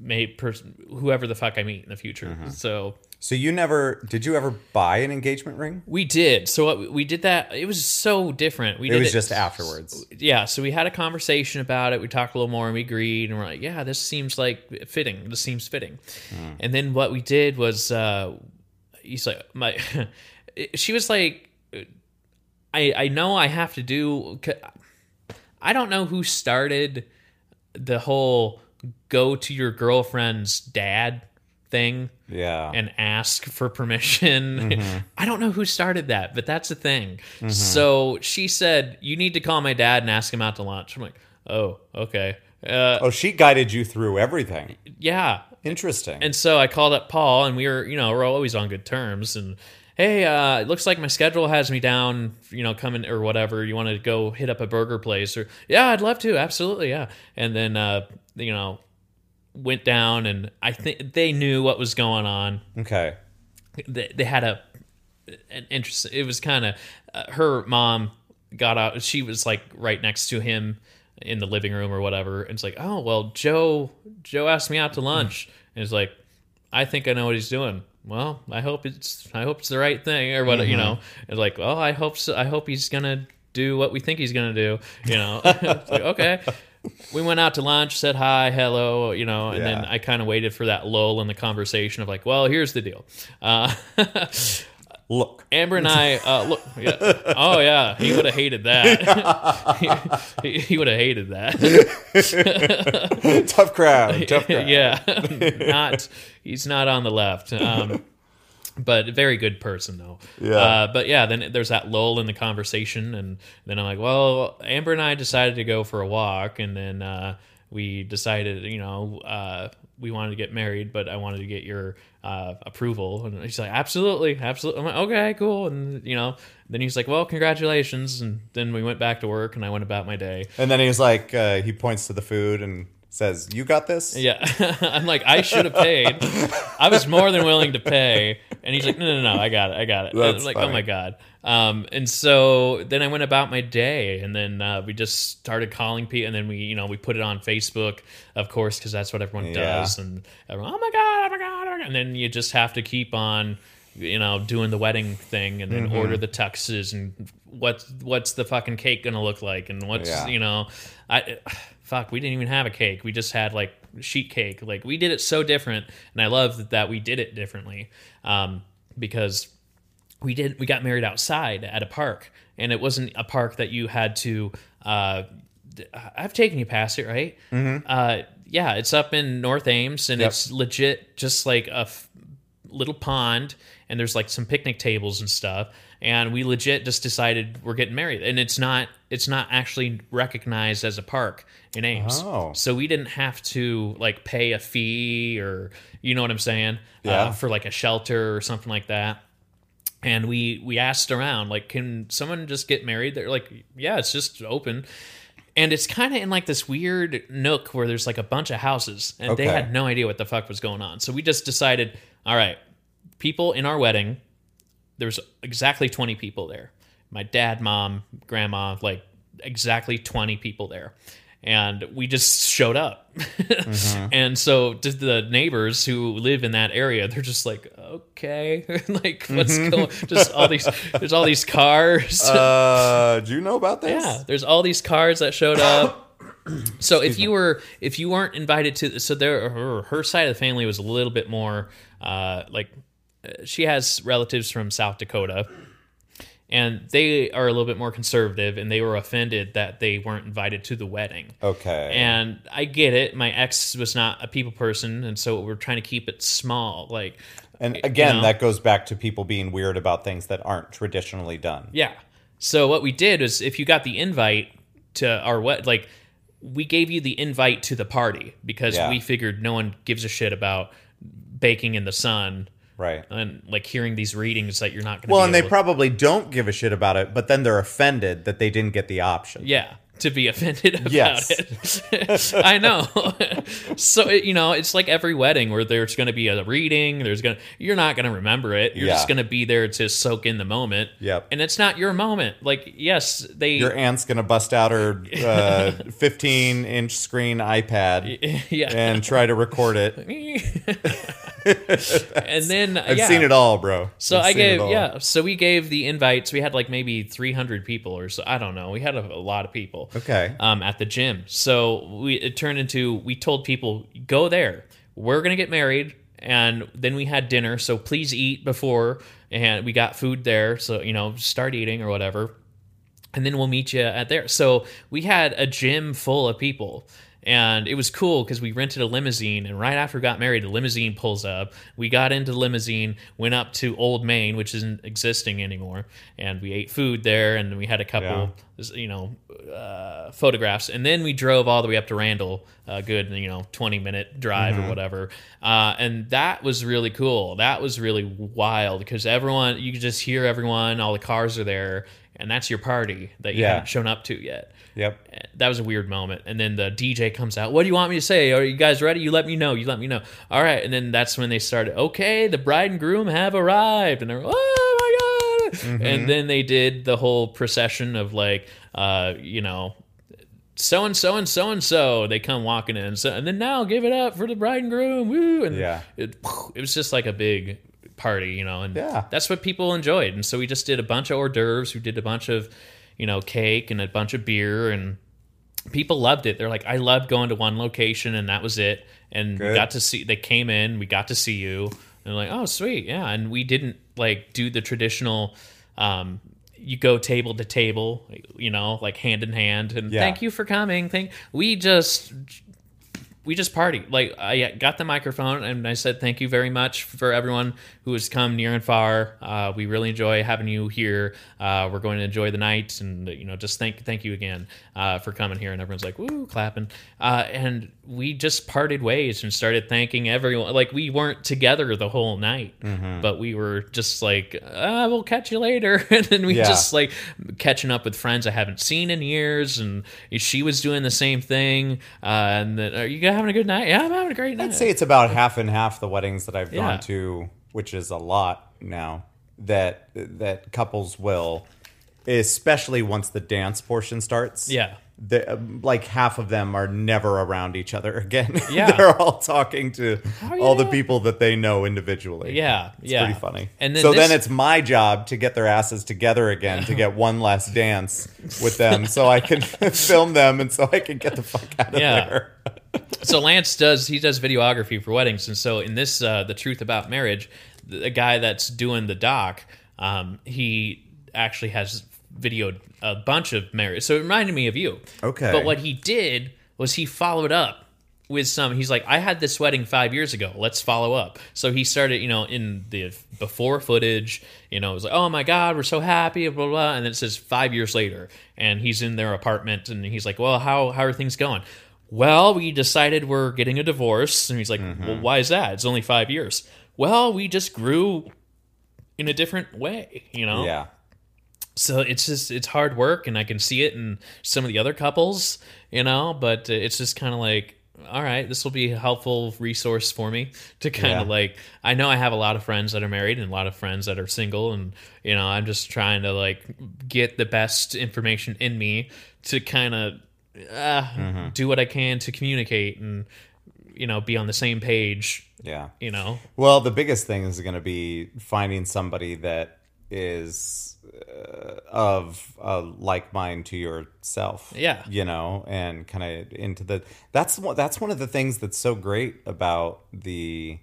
may person whoever the fuck I meet in the future. Mm-hmm. So So you never did you ever buy an engagement ring? we did. So what we did that. It was so different. We did It was just afterwards. yeah, so we had a conversation about it. We talked a little more and we agreed and we're like, yeah, this seems like fitting. This seems fitting. And then what we did was uh he's like my [LAUGHS] she was like I I know I have to do I don't know who started the whole go to your girlfriend's dad thing Yeah. and ask for permission. [LAUGHS] I don't know who started that, but that's a thing. So she said, You need to call my dad and ask him out to lunch. I'm like, Oh, okay. Uh, oh, she guided you through everything. yeah. Interesting. And so I called up Paul, and we were, you know, we're always on good terms. And hey, uh, it looks like my schedule has me down, you know, coming or whatever. You want to go hit up a burger place? Or yeah, I'd love to. Absolutely, yeah. And then, uh, you know, went down, and I think they knew what was going on. okay. they, they had a an interest it was kind of uh, her mom got out she was like right next to him in the living room or whatever and it's like oh well joe joe asked me out to lunch and it's like i think i know what he's doing well i hope it's i hope it's the right thing or what you know. It's like well i hope so i hope he's gonna do what we think he's gonna do you know. [LAUGHS] Like, okay. We went out to lunch said hi hello you know and then i kind of waited for that lull in the conversation of like well here's the deal. Uh [LAUGHS] Look. Amber and I, uh, look, yeah. oh yeah, he would have hated that. [LAUGHS] he he would have hated that. [LAUGHS] tough crowd. Tough [LAUGHS] crowd. yeah, not he's not on the left. Um, but a very good person though. Yeah. Uh, but yeah, then there's that lull in the conversation, and then I'm like, well, Amber and I decided to go for a walk, and then uh, we decided, you know, uh, we wanted to get married, but I wanted to get your uh, approval. And he's like, absolutely, absolutely. I'm like, okay, cool. And you know, then he's like, well, congratulations. And then we went back to work, and I went about my day. And then he's like, uh, he points to the food and says, "You got this." Yeah, [LAUGHS] I'm like, I should have paid. I was more than willing to pay, and he's like, no, no, no, I got it, I got it. That's like, oh my god. Um, and so then I went about my day, and then uh, we just started calling people, and then we, you know, we put it on Facebook, of course, because that's what everyone Yeah. does, and everyone, oh my god, oh my god, oh my god, and then you just have to keep on. You know, doing the wedding thing, and then Mm-hmm. order the tuxes, and what's what's the fucking cake gonna look like, and what's Yeah. you know, I fuck, we didn't even have a cake. We just had like sheet cake. Like we did it so different, and I love that, that we did it differently um, because we did we got married outside at a park, and it wasn't a park that you had to. Uh, I've taken you past it, right? Mm-hmm. Uh, yeah, it's up in North Ames, and Yep. it's legit just like a f- little pond and there's like some picnic tables and stuff and we legit just decided we're getting married and it's not it's not actually recognized as a park in Ames. Oh. So we didn't have to like pay a fee or you know what I'm saying? Yeah. Uh, for like a shelter or something like that. And we we asked around like can someone just get married? They're like yeah, it's just open. And it's kind of in like this weird nook where there's like a bunch of houses, and they had no idea what the fuck was going on. So we just decided, all right, people in our wedding, there's exactly 20 people there. My dad, mom, grandma, like exactly 20 people there. And we just showed up. [LAUGHS] and so to the neighbors who live in that area, they're just like, okay, [LAUGHS] like what's going just all these there's all these cars. Uh, [LAUGHS] do you know about this? Yeah, there's all these cars that showed up. [COUGHS] so if you were if you weren't invited to so there her, her side of the family was a little bit more uh like she has relatives from South Dakota and they are a little bit more conservative and they were offended that they weren't invited to the wedding. Okay. And I get it. My ex was not a people person and so we're trying to keep it small like And again, know? that goes back to people being weird about things that aren't traditionally done. Yeah. So what we did is if you got the invite to our what like we gave you the invite to the party because Yeah. we figured no one gives a shit about baking in the sun Right. and like hearing these readings that you're not going to Well, and they to- probably don't give a shit about it, but then they're offended that they didn't get the option. yeah to be offended [LAUGHS] about Yes. it [LAUGHS] i know [LAUGHS] so you know it's like every wedding where there's going to be a reading there's going to you're not going to remember it you're Yeah. just going to be there to soak in the moment Yep. and it's not your moment like yes they Your aunt's gonna bust out her uh, 15 inch screen iPad yeah and try to record it. And then [LAUGHS] I've yeah. seen it all, bro. So I've I gave yeah. So we gave the invites. We had like maybe 300 people or so. I don't know. We had a, a lot of people. Okay. Um, at the gym. So we it turned into we told people go there. We're gonna get married, and then we had dinner. So please eat before, and we got food there. So you know start eating or whatever and then we'll meet you at there. So we had a gym full of people. And it was cool because we rented a limousine, and right after we got married, the limousine pulls up. We got into the limousine, went up to Old Main, which isn't existing anymore, and we ate food there, and we had a couple, you know, uh, photographs, and then we drove all the way up to Randall, a good, you know, twenty minute drive or whatever, uh, and that was really cool. That was really wild because everyone, you could just hear everyone, all the cars are there, and that's your party that you Yeah. haven't shown up to yet. Yep. That was a weird moment. And then the DJ comes out. What do you want me to say? Are you guys ready? You let me know. You let me know. All right. And then that's when they started. Okay, the bride and groom have arrived, and they're oh my god. And then they did the whole procession of like, uh, you know, so and so and so and so. They come walking in. So and then now give it up for the bride and groom. Woo! And Yeah. it, it was just like a big party, you know, and Yeah. that's what people enjoyed. And so we just did a bunch of hors d'oeuvres. We did a bunch of, you know, cake and a bunch of beer, and people loved it. They're like, I loved going to one location, and that was it. And we got to see. They came in. We got to see you. And they're like, oh, sweet, yeah. And we didn't like do the traditional. Um, you go table to table, you know, like hand in hand, and Yeah. thank you for coming. Thank we just we just partied. Like I got the microphone and I said thank you very much for everyone who has come near and far. Uh, we really enjoy having you here. Uh, we're going to enjoy the night and you know just thank thank you again uh, for coming here. And everyone's like woo clapping. Uh, and we just parted ways and started thanking everyone. Like we weren't together the whole night, but we were just like uh, we'll catch you later. [LAUGHS] and then we Yeah. just like catching up with friends I haven't seen in years, and she was doing the same thing. Uh, and then, are you having a good night? Yeah, I'm having a great night. I'd say it's about half and half the weddings that I've Yeah. gone to, which is a lot now. That that couples will, especially once the dance portion starts. yeah, the, um, like half of them are never around each other [LAUGHS] again. Yeah. [LAUGHS] they're all talking to you all the people that they know individually. yeah, It's yeah. pretty funny. And then so this- then it's my job to get their asses together again to get one last dance with them, so I can [LAUGHS] film them and so I can get the fuck out of Yeah. there. so Lance does he does videography for weddings, and so in this uh, the truth about marriage, the, the guy that's doing the doc, um, he actually has videoed a bunch of marriage. So it reminded me of you. Okay. But what he did was he followed up with some. He's like, I had this wedding five years ago. Let's follow up. So he started, you know, in the before footage. You know, it was like, oh my god, we're so happy, blah blah. blah. And then it says five years later, and he's in their apartment, and he's like, well, how how are things going? Well, we decided we're getting a divorce, and he's like, well, mm-hmm. why is that? It's only five years. Well, we just grew in a different way, you know Yeah. So it's just it's hard work and i can see it in some of the other couples you know but it's just kind of like all right this will be a helpful resource for me to kind Yeah. of like i know i have a lot of friends that are married and a lot of friends that are single and you know i'm just trying to like get the best information in me to kind of uh, Mm-hmm. do what i can to communicate and you know be on the same page Yeah. you know Well, the biggest thing is going to be finding somebody that is uh, of a like mind to yourself. Yeah. you know, and kind of into the. That's one. That's one of the things that's so great about the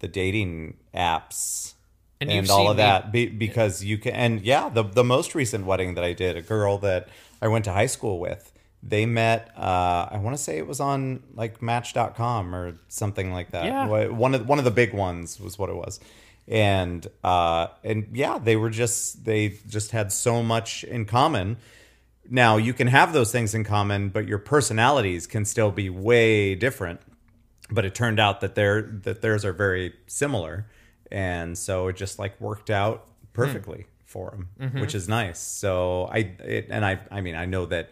the dating apps And and, all of that be, because you can. And yeah, the the most recent wedding that I did, a girl that I went to high school with. They met. Uh, I want to say it was on like Match.com or something like that. Yeah. One of one of the big ones was what it was, and uh, and yeah, they were just they just had so much in common. Now you can have those things in common, but your personalities can still be way different. but it turned out that their that theirs are very similar, and so it just like worked out perfectly for him, which is nice. So I it, and I I mean I know that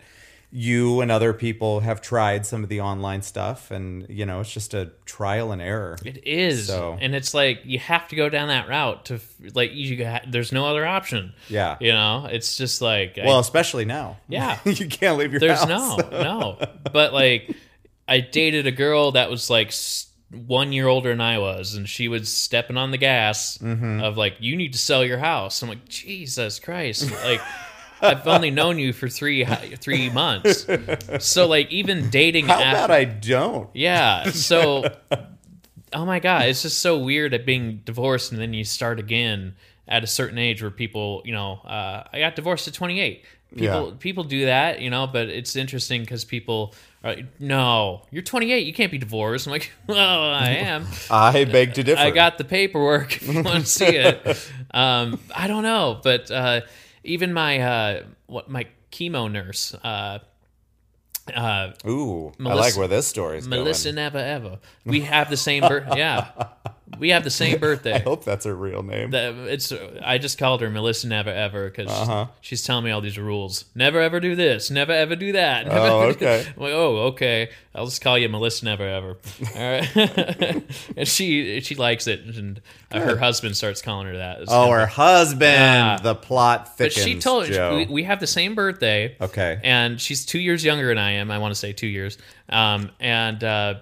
you and other people have tried some of the online stuff, and you know it's just a trial and error. It is, So- and it's like you have to go down that route to like you. got- There's no other option. Yeah. you know, it's just like I- Well, especially now. Yeah. [LAUGHS] you can't leave your there's house. no, no. But like, I dated a girl that was like one year older than I was, and she was stepping on the gas Mm-hmm. of like, you need to sell your house. I'm like, Jesus Christ, like. I've only known you for three three months, so like even dating. How af- about I don't? Yeah. So, [LAUGHS] oh my god, it's just so weird at being divorced and then you start again at a certain age where people, you know, uh, I got divorced at 28. People Yeah. people do that, you know, but it's interesting because people are like, no, you're 28, you can't be divorced. I'm like, [LAUGHS] well, I am. I beg to differ. I got the paperwork if you want to see it. [LAUGHS] Um, I don't know, but uh, even my uh, what my chemo nurse, uh, uh, Ooh, I like where this story's Melissa going. never ever. We have the same birth. yeah, [LAUGHS] we have the same [LAUGHS] birthday. I hope that's her real name. That- It's. I just called her Melissa Never Ever because Uh-huh. she's telling me all these rules. Never ever do this. Never ever do that. Never Oh, ever do- okay. I'm like, oh, okay. I'll just call you Melissa Never Ever. [LAUGHS] All right. [LAUGHS] and she she likes it, and uh, her husband starts calling her that. It's oh, never- her husband. Yeah. the plot but thickens. she told Joe. we, we have the same birthday. okay. and she's two years younger than I am. I want to say two years. Um, and uh,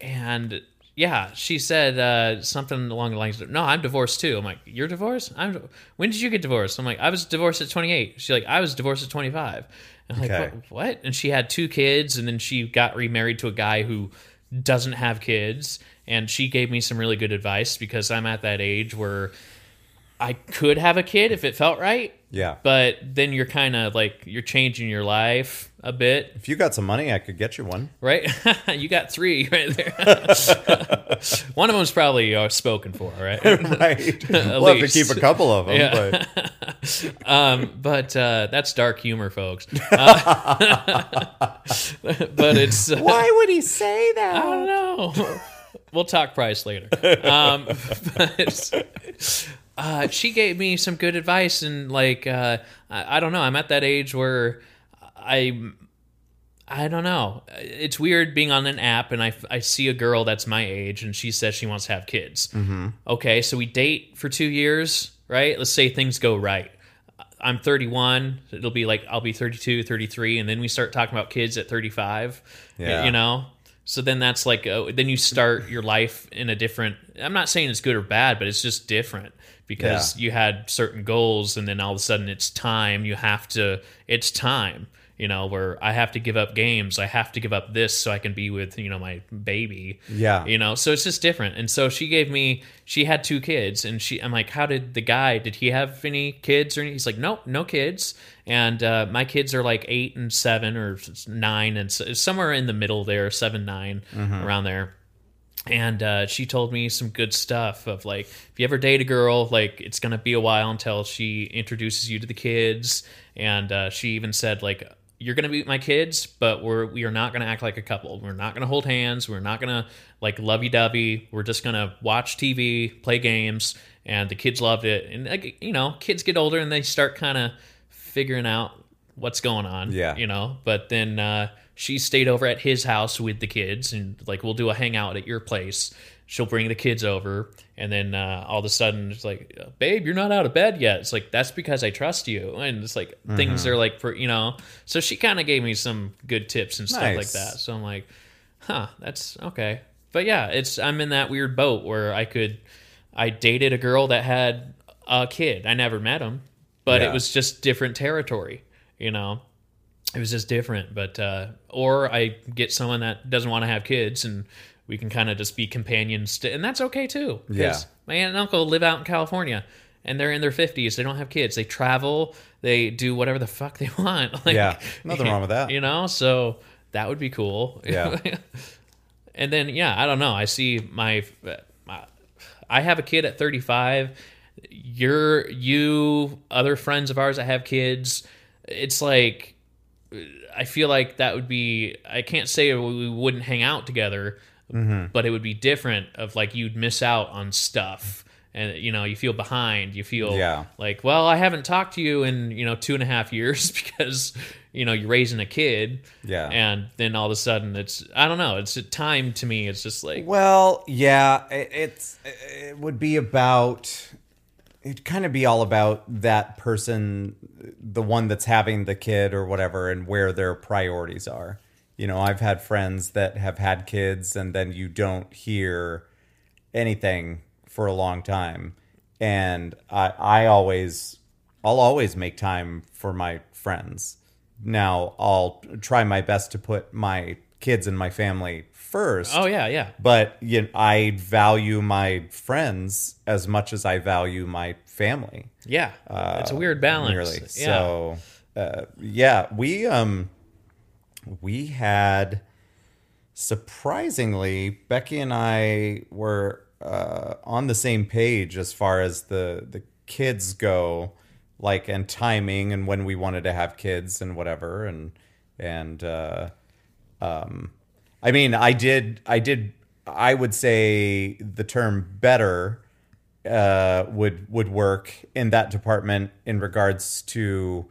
and yeah, she said uh, something along the lines of, "No, I'm divorced too." I'm like, "You're divorced? I'm. When did you get divorced?" I'm like, "I was divorced at 28." She's like, "I was divorced at 25." And I'm Okay. like, what, "What?" And she had two kids, and then she got remarried to a guy who doesn't have kids. And she gave me some really good advice because I'm at that age where I could have a kid if it felt right yeah. but then you're kind of like you're changing your life a bit if you got some money, I could get you one. right [LAUGHS] you got three [LAUGHS] right there [LAUGHS] one of them's probably uh, spoken for right right. we'll have to keep a couple of them. Yeah. But um but uh that's dark humor folks uh, but it's uh, why would he say that? I don't know. we'll talk price later. Um, but uh, she gave me some good advice, and like uh, I, I don't know, I'm at that age where I. I don't know. It's weird being on an app and I, I see a girl that's my age and she says she wants to have kids. Mm-hmm. Okay, so we date for two years, right? Let's say things go right. I'm 31. It'll be like I'll be 32, 33, and then we start talking about kids at 35. Yeah. You know? So then that's like, uh, then you start your life in a different. I'm not saying it's good or bad, but it's just different because you had certain goals, and then all of a sudden it's time. You have to. It's time. You know, where I have to give up games. I have to give up this so I can be with you know my baby. Yeah. You know, so it's just different. And so she gave me. She had two kids, and she. I'm like, how did the guy? Did he have any kids or? Any? He's like, nope, no kids. And uh, my kids are like eight and seven or nine and somewhere in the middle there, seven, nine, around there and uh, she told me some good stuff of like if you ever date a girl like it's gonna be a while until she introduces you to the kids. And uh, she even said like you're gonna be my kids but we're we are not gonna act like a couple. We're not gonna hold hands. We're not gonna like lovey-dovey. We're just gonna watch tv play games. And the kids loved it. And like you know kids get older and they start kind of figuring out what's going on Yeah. you know? But then uh she stayed over at his house with the kids and like we'll do a hangout at your place. She'll bring the kids over and then uh, all of a sudden it's like babe you're not out of bed yet. It's like that's because i trust you. And it's like things are like for you know so she kind of gave me some good tips and stuff like that. So i'm like huh that's okay. But yeah it's i'm in that weird boat where i could i dated a girl that had a kid. I never met him but Yeah. it was just different territory you know it was just different but uh or i get someone that doesn't want to have kids and we can kind of just be companions to, and that's okay too. Yeah. my aunt and uncle live out in california and they're in their 50s they don't have kids they travel they do whatever the fuck [LAUGHS] they want like, Yeah. Nothing wrong with that. you know so that would be cool Yeah. [LAUGHS] and then yeah i don't know i see my, my i have a kid at 35 you're you other friends of ours that have kids it's like i feel like that would be i can't say we wouldn't hang out together mm-hmm. but it would be different of like you'd miss out on stuff and you know you feel behind you feel Yeah. like well i haven't talked to you in you know two and a half years [LAUGHS] because you know you're raising a kid Yeah. and then all of a sudden it's i don't know it's a time to me it's just like Well, yeah, it, it's it would be about it'd kind of be all about that person, the one that's having the kid or whatever, and where their priorities are. You know, I've had friends that have had kids, and then you don't hear anything for a long time, and I I always I'll always make time for my friends. Now I'll try my best to put my kids and my family first. Oh yeah yeah. But you know, I value my friends as much as I value my family. yeah. It's a weird balance. Really. yeah. So uh, yeah, we um we had surprisingly Becky and I were uh, on the same page as far as the the kids go, like and timing and when we wanted to have kids and whatever and and uh, um, I mean, I did, I did, I would say the term better uh, would would work in that department in regards to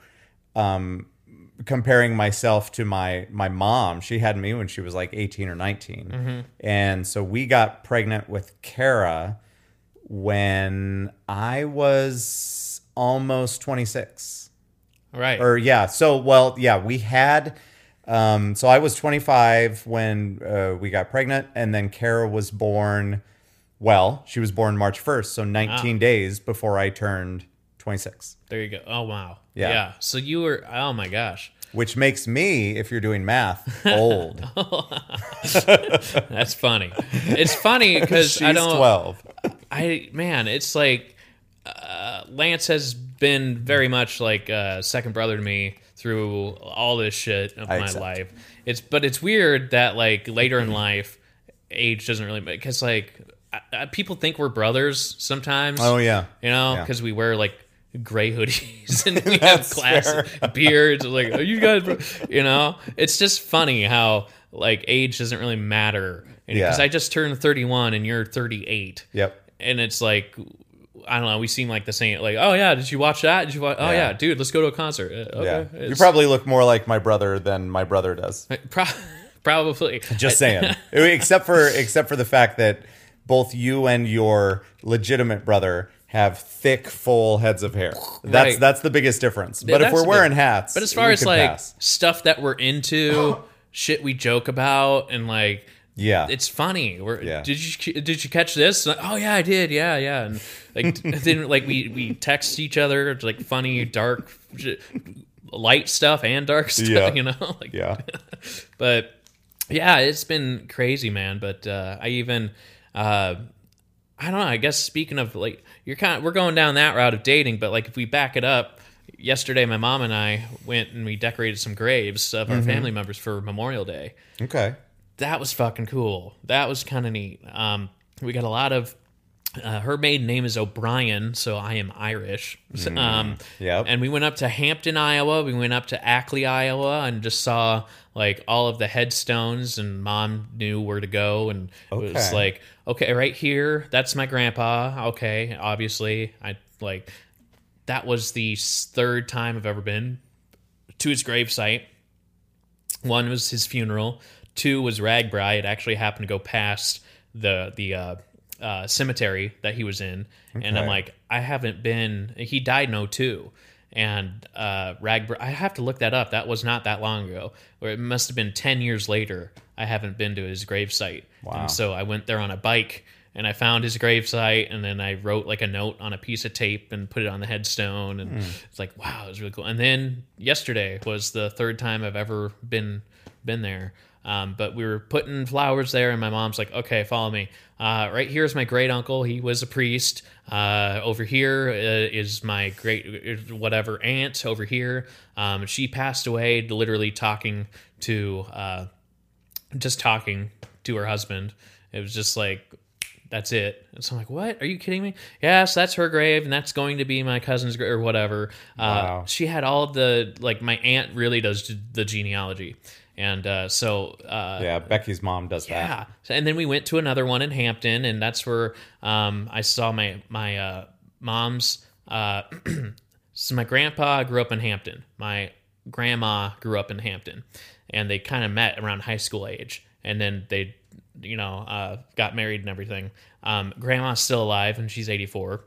um, comparing myself to my my mom. She had me when she was like eighteen or 19 and so we got pregnant with Kara when I was almost twenty six right. Or yeah so well yeah we had um so i was 25 when uh, we got pregnant and then kara was born well she was born march 1st so 19 days before i turned 26 there you go. Oh wow. Yeah. yeah. So you were oh my gosh. Which makes me if you're doing math old. [LAUGHS] That's funny. It's funny [LAUGHS] because she's i don't 12 I man, it's like uh, Lance has been very much like a second brother to me through all this shit of I my accept. life. It's but it's weird that like later in life, age doesn't really because like I, I, people think we're brothers sometimes. oh yeah you know, because we wear like gray hoodies [LAUGHS] and [LAUGHS] we have class beards. Like, are you guys, bro-" you know, it's just funny how like age doesn't really matter. Because Yeah. I just turned 31 and you're 38 yep and it's like I don't know. We seem like the same. Like, oh yeah, did you watch that? Did you watch? Oh Yeah. yeah, dude, let's go to a concert. Uh, yeah Okay, you It's- probably look more like my brother than my brother does [LAUGHS] pro- [LAUGHS] probably Just saying. [LAUGHS] except for except for the fact that both you and your legitimate brother have thick, full heads of hair. That's Right. that's the biggest difference. Yeah, But if that's we're the wearing big- hats, But as far we as like pass. stuff that we're into, [GASPS] shit we joke about, and like yeah, it's funny. We're, Yeah. Did you did you catch this? Like, oh yeah, I did. Yeah, yeah. And like [LAUGHS] then like we we text each other like funny dark light stuff and dark [LAUGHS] stuff. Yeah. You know. [LAUGHS] Like, yeah, but yeah, it's been crazy, man. But uh, I even uh, I don't know. I guess speaking of like you're kind of we're going down that route of dating, but like if we back it up. Yesterday, my mom and I went and we decorated some graves of Mm-hmm. our family members for Memorial Day okay, that was fucking cool. That was kind of neat. Um, we got a lot of. Uh, her maiden name is O'Brien, so I am Irish. Um, Yep. And we went up to Hampton, Iowa. We went up to Ackley, Iowa, and just saw like all of the headstones. And mom knew where to go, and it was like, okay, right here, that's my grandpa. Okay, obviously, I like. That was the third time I've ever been to his gravesite. One was his funeral. Two was RAGBRAI. It actually happened to go past the the uh, uh, cemetery that he was in, and I'm like, I haven't been. He died in 02. and uh, RAGBRAI. I have to look that up. That was not that long ago, or it must have been ten years later. I haven't been to his gravesite, Wow. and so I went there on a bike. And I found his gravesite, and then I wrote like a note on a piece of tape and put it on the headstone. And it's like, wow, it was really cool. And then yesterday was the third time I've ever been been there. Um, but we were putting flowers there, and my mom's like, "Okay, follow me. Uh, right here is my great uncle. He was a priest. Uh, over here uh, is my great whatever aunt. Over here, um, she passed away. Literally talking to, uh, just talking to her husband. It was just like that's it. And so I'm like, what? Are you kidding me? Yes, that's her grave, and that's going to be my cousin's grave or whatever. Wow. Uh, she had all the like my aunt really does the genealogy, and uh, so uh, Yeah, Becky's mom does that. yeah. So- And then we went to another one in Hampton, and that's where um, I saw my my uh, mom's. Uh, [CLEARS THROAT] so my grandpa grew up in Hampton. My grandma grew up in Hampton, and they kind of met around high school age, and then they, you know, uh, got married and everything. Um, grandma's still alive, and she's eighty four.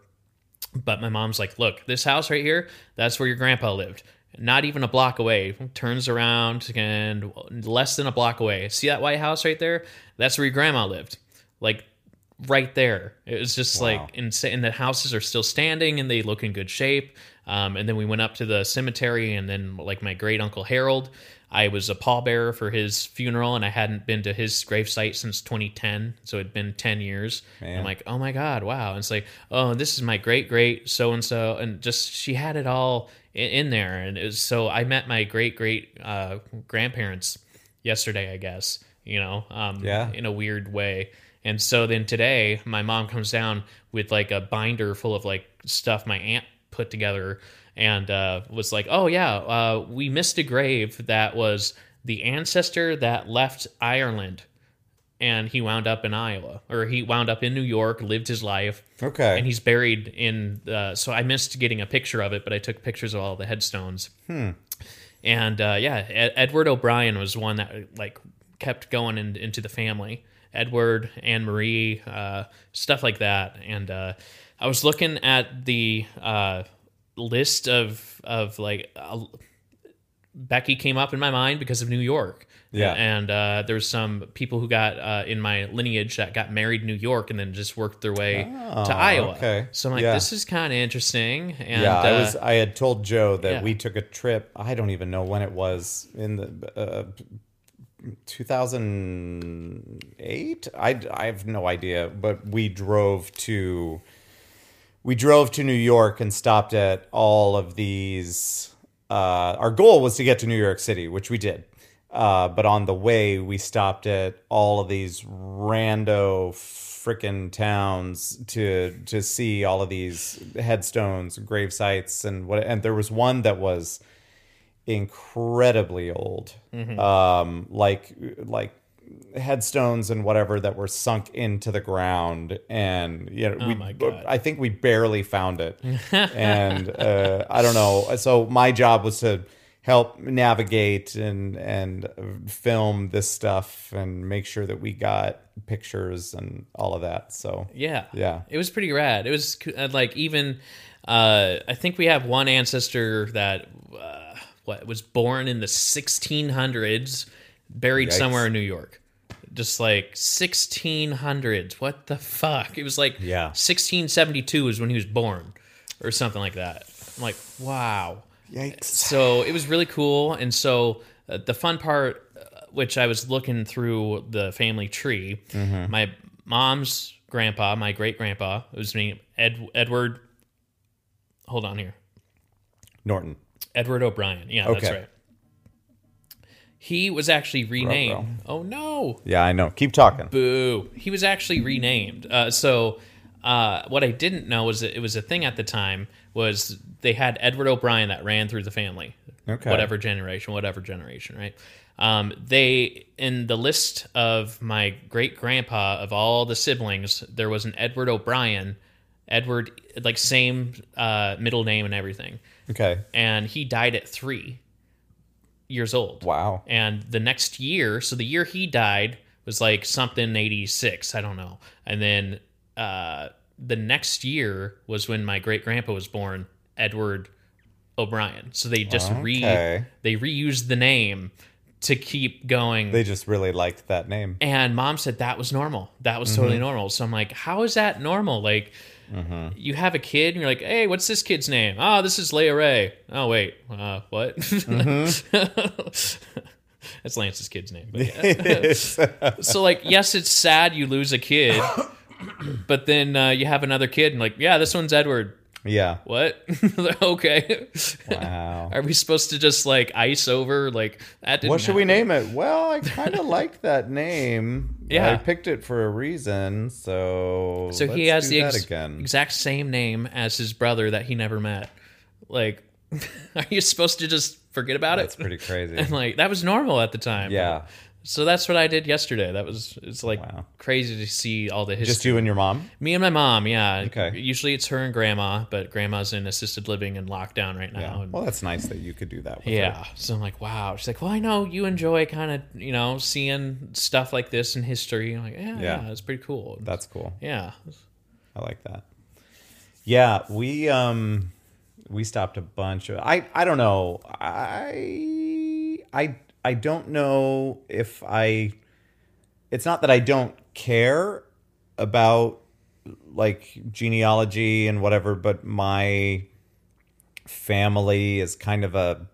But my mom's like, look, this house right here, that's where your grandpa lived. Not even a block away. Turns around and less than a block away. See that White House right there? That's where your grandma lived. Like right there. It was just Wow. like insane. And the houses are still standing and they look in good shape. Um, and then we went up to the cemetery, and then like my great uncle Harold, I was a pallbearer for his funeral, and I hadn't been to his gravesite since 2010, so it'd been 10 years. I'm like, oh my god, wow! And it's like, oh, this is my great great so and so, and just she had it all in, there, and it was so I met my great great uh, grandparents yesterday, I guess. You know, um, Yeah. in a weird way. And so then today, my mom comes down with like a binder full of like stuff my aunt put together and uh, was like, oh, yeah, uh, we missed a grave that was the ancestor that left Ireland and he wound up in Iowa or he wound up in New York, lived his life. Okay. And he's buried in. Uh, so I missed getting a picture of it, but I took pictures of all the headstones. Hmm. And uh, yeah, Ed- Edward O'Brien was one that like kept going in, into the family. Edward, Anne Marie, uh, stuff like that. And uh, I was looking at the uh, list of of like Becky came up in my mind because of New York. Yeah. And uh, there's some people who got uh, in my lineage that got married in New York and then just worked their way Oh, to Iowa. okay. So I'm like, Yeah. this is kind of interesting. And yeah, I uh, was. I had told Joe that yeah. we took a trip. I don't even know when it was in the uh, 2008. I I have no idea, but we drove to we drove to New York and stopped at all of these. Uh, our goal was to get to New York City, which we did. Uh, but on the way, we stopped at all of these rando frickin' towns to to see all of these headstones, grave sites, and what. And there was one that was incredibly old, um, like like headstones and whatever that were sunk into the ground and you know we my God. i think we barely found it [LAUGHS] and uh, i don't know so my job was to help navigate and and film this stuff and make sure that we got pictures and all of that so Yeah. Yeah. It was pretty rad. It was uh, like even uh I think we have one ancestor that uh, what was born in the 1600s, buried Yikes. somewhere in New York. Just like 1600s. What the fuck? It was like Yeah. 1672 is when he was born or something like that. I'm like, wow yikes. So it was really cool. And so uh, the fun part uh, which i was looking through the family tree my mom's grandpa my great grandpa it was named Ed, edward hold on here. Norton. Edward o'brien. Yeah that's right. He was actually renamed. Oh no. Yeah i know. Keep talking. Boo. He was actually renamed. Uh, so uh, what I didn't know was that it was a thing at the time was they had Edward O'Brien that ran through the family. Okay. Whatever generation, whatever generation, right? Um, they in the list of my great grandpa of all the siblings, there was an Edward O'Brien. Edward, like same uh, middle name and everything, okay and he died at three years old. wow And the next year, so the year he died was like something 86, I don't know. And then uh, the next year was when my great grandpa was born, Edward O'Brien. So they just Okay. re they reused the name to keep going. they just really liked that name and mom said that was normal. That was Mm-hmm. totally normal. So I'm like, how is that normal? Like, Mm-hmm. you have a kid and you're like, hey, what's this kid's name? Oh, this is Leia Ray. Oh, wait, uh, what? Mm-hmm. [LAUGHS] That's Lance's kid's name. But yeah. [LAUGHS] [LAUGHS] so, like, yes, it's sad you lose a kid, [CLEARS THROAT] but then uh, you have another kid and like, yeah, this one's Edward. Yeah. what? [LAUGHS] okay. Wow. [LAUGHS] Are we supposed to just like ice over like that? Didn't What should we name it? Well, I [LAUGHS] kind of like that name. Yeah. I picked it for a reason, so So he has the ex- again. exact same name as his brother that he never met. Like, are you supposed to just forget about That's it? That's pretty crazy. And like that was normal at the time. yeah, So that's what I did yesterday. That was it's like Wow. crazy to see all the history. just you and your mom. Me and my mom, yeah. Okay. Usually it's her and grandma, but grandma's in assisted living and lockdown right now. Yeah. and- Well, that's nice that you could do that. With yeah. her. So I'm like, wow. She's like, well, I know you enjoy kind of, you know, seeing stuff like this in history. I'm like, yeah, Yeah. yeah, it's pretty cool. that's cool. yeah. I like that. Yeah, we um we stopped a bunch of I I don't know. I I I don't know if I it's not that I don't care about like genealogy and whatever, but my family is kind of a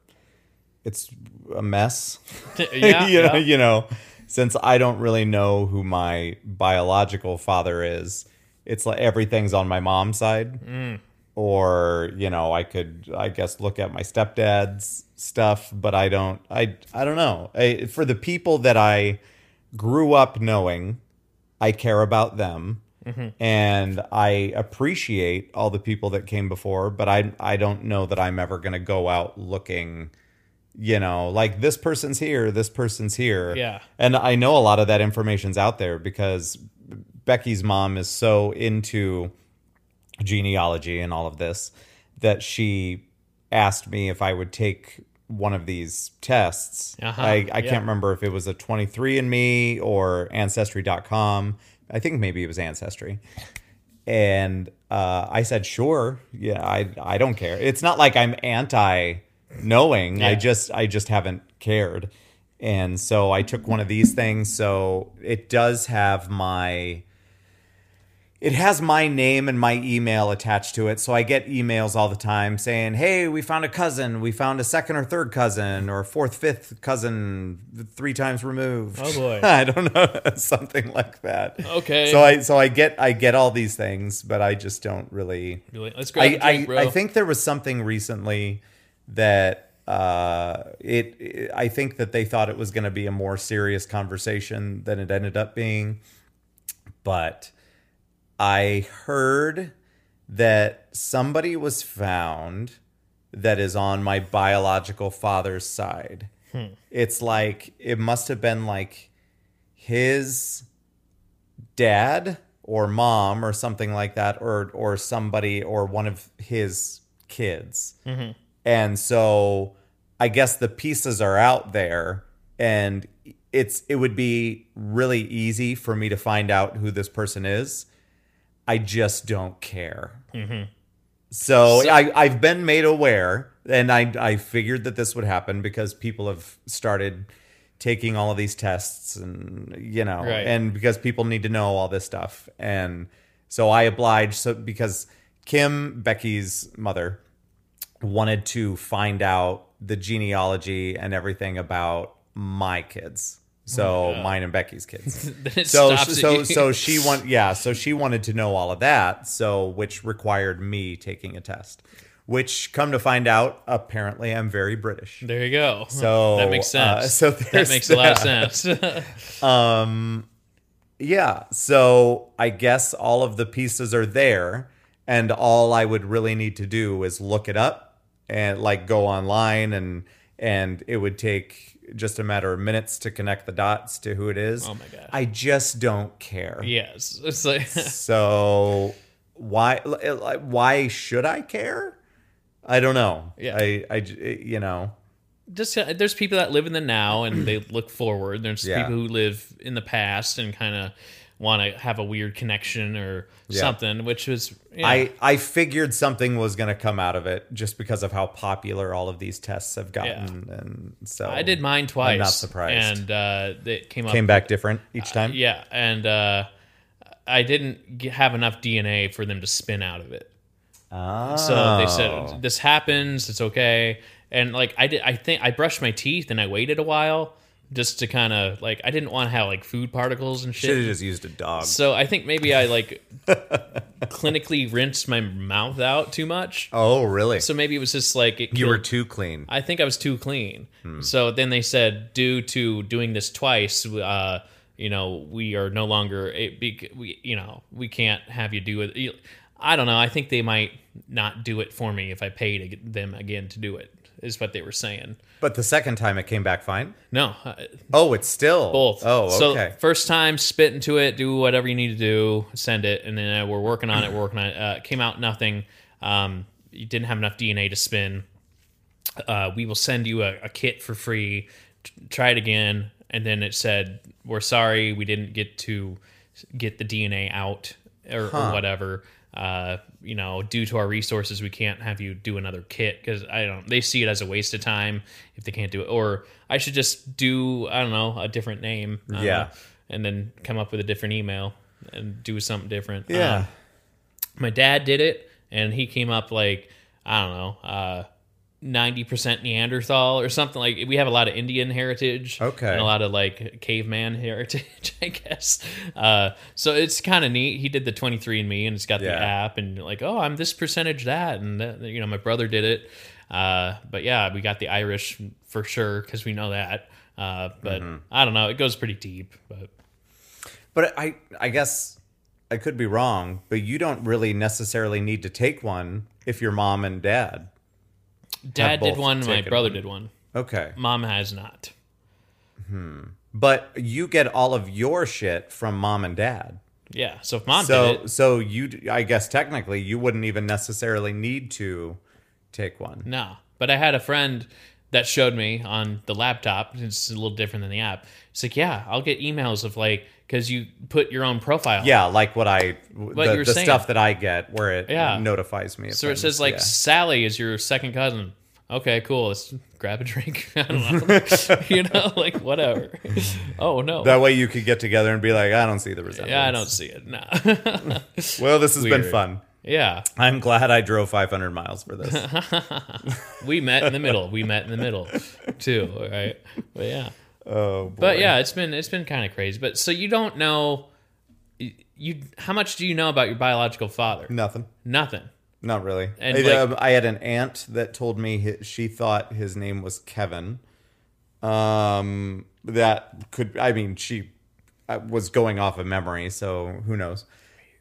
it's a mess. [LAUGHS] Yeah. [LAUGHS] you, know, you know, since I don't really know who my biological father is, it's like everything's on my mom's side. Mm. Or, you know, I could I guess look at my stepdad's stuff, but I don't I I don't know. I, for the people that I grew up knowing, I care about them. Mm-hmm. And I appreciate all the people that came before, but I I don't know that I'm ever going to go out looking you know, like this person's here, this person's here. Yeah. And I know a lot of that information's out there because Becky's mom is so into genealogy and all of this that she asked me if I would take one of these tests. Uh-huh, I, I yeah. can't remember if it was a 23andMe or Ancestry.com. I think maybe it was Ancestry. And uh, I said, sure. Yeah, I, I don't care. It's not like I'm anti knowing. I just I just haven't cared. And so I took one of these things. So it does have my it has my name and my email attached to it. So I get emails all the time saying, "Hey, we found a cousin. We found a second or third cousin or fourth, fifth cousin, three times removed." Oh, boy. [LAUGHS] I don't know, [LAUGHS] something like that. Okay. So I so I get I get all these things, but I just don't really Really? Let's grab I, I. I think there was something recently that uh, it, it- I think that they thought it was going to be a more serious conversation than it ended up being. But I heard that somebody was found that is on my biological father's side. Hmm. It's like it must have been like his dad or mom or something like that or or somebody or one of his kids. Mm-hmm. And so i guess the pieces are out there and it's it would be really easy for me to find out who this person is i just don't care mm-hmm. so, I, I've been made aware, and I, I figured that this would happen because people have started taking all of these tests, and you know, Right. and because people need to know all this stuff, and so I obliged. So because Kim, Becky's mother, wanted to find out the genealogy and everything about my kids, so mine and Becky's kids [LAUGHS] so so so she want yeah so she wanted to know all of that so which required me taking a test which come to find out apparently i'm very british There you go. So, that makes uh, sense. so that makes a lot of that. sense. [LAUGHS] [LAUGHS] yeah so i guess all of the pieces are there and all i would really need to do is look it up and like go online and and it would take just a matter of minutes to connect the dots to who it is Oh my god! i just don't care yes, [LAUGHS] it's like So why why should I care? I don't know. Yeah. I I you know. just uh, there's people that live in the now and they look forward. There's Yeah. people who live in the past and kind of want to have a weird connection or Yeah. something, which was yeah. I I figured something was going to come out of it just because of how popular all of these tests have gotten and so I did mine twice. not surprised. and uh, it came up. came back different each time. Yeah, and uh, I didn't have enough DNA for them to spin out of it. Oh. So they said this happens, it's okay. And like I did I think I brushed my teeth and I waited a while just to kind of like I didn't want to have like food particles and shit. should have just used a dog. So I think maybe I like [LAUGHS] clinically rinsed my mouth out too much. Oh, really? So maybe it was just like it you were too clean. I think I was too clean. Hmm. So then they said, due to doing this twice, uh, you know, we are no longer, it be, we, you know, we can't have you do it. I don't know. I think they might not do it for me if I paid them again to do it. Is what they were saying. But the second time it came back fine. No, uh, Oh, it's still both. Oh, So okay. first time, spit into it, do whatever you need to do, send it, and then uh, we're working on it. We're working on it. Uh, came out nothing. Um, you didn't have enough DNA to spin. Uh, we will send you a, a kit for free. T- try it again, and then it said, "We're sorry, we didn't get to get the DNA out or, or whatever." Uh, you know, due to our resources, we can't have you do another kit because I don't. They see it as a waste of time if they can't do it. Or I should just do I don't know a different name. Don't Yeah. and then come up with a different email and do something different. Yeah. Um, my dad did it, and he came up like I don't know, uh, ninety percent Neanderthal or something. Like we have a lot of Indian heritage, Okay. and a lot of like caveman heritage, [LAUGHS] I guess. Uh, so it's kind of neat. He did the twenty three and Me, and it's got the app, and like, oh, I'm this percentage that, and that, you know, my brother did it. Uh, but yeah, we got the Irish for sure because we know that. Uh, but Mm-hmm. I don't know. It goes pretty deep, but But I I guess I could be wrong, but you don't really necessarily need to take one if your mom and dad. Dad did one. My brother one. did one. Okay. Mom has not. Hmm. But you get all of your shit from mom and dad. Yeah. So if mom so did it, so you I guess technically you wouldn't even necessarily need to take one. no. But I had a friend that showed me on the laptop. It's a little different than the app. It's like, yeah, I'll get emails of like because you put your own profile. Yeah, like what I you the, the saying. stuff that I get where it Yeah. notifies me. So it says like Yeah. Sally is your second cousin. Okay, cool. Let's grab a drink. [LAUGHS] I don't know. [LAUGHS] you know, like whatever. Oh no. that way you could get together and be like, I don't see the resemblance. yeah, I don't see it. No. [LAUGHS] Well, this has been fun. Yeah. I'm glad I drove 500 miles for this. [LAUGHS] We met in the middle. We met in the middle too, Right. But yeah. oh, boy. But yeah, it's been it's been kind of crazy. But so you don't know you how much do you know about your biological father? nothing. Nothing. Not really. And, I, like- um, I had an aunt that told me she thought his name was Kevin. Um, that could. I mean, she uh, was going off of memory, so who knows?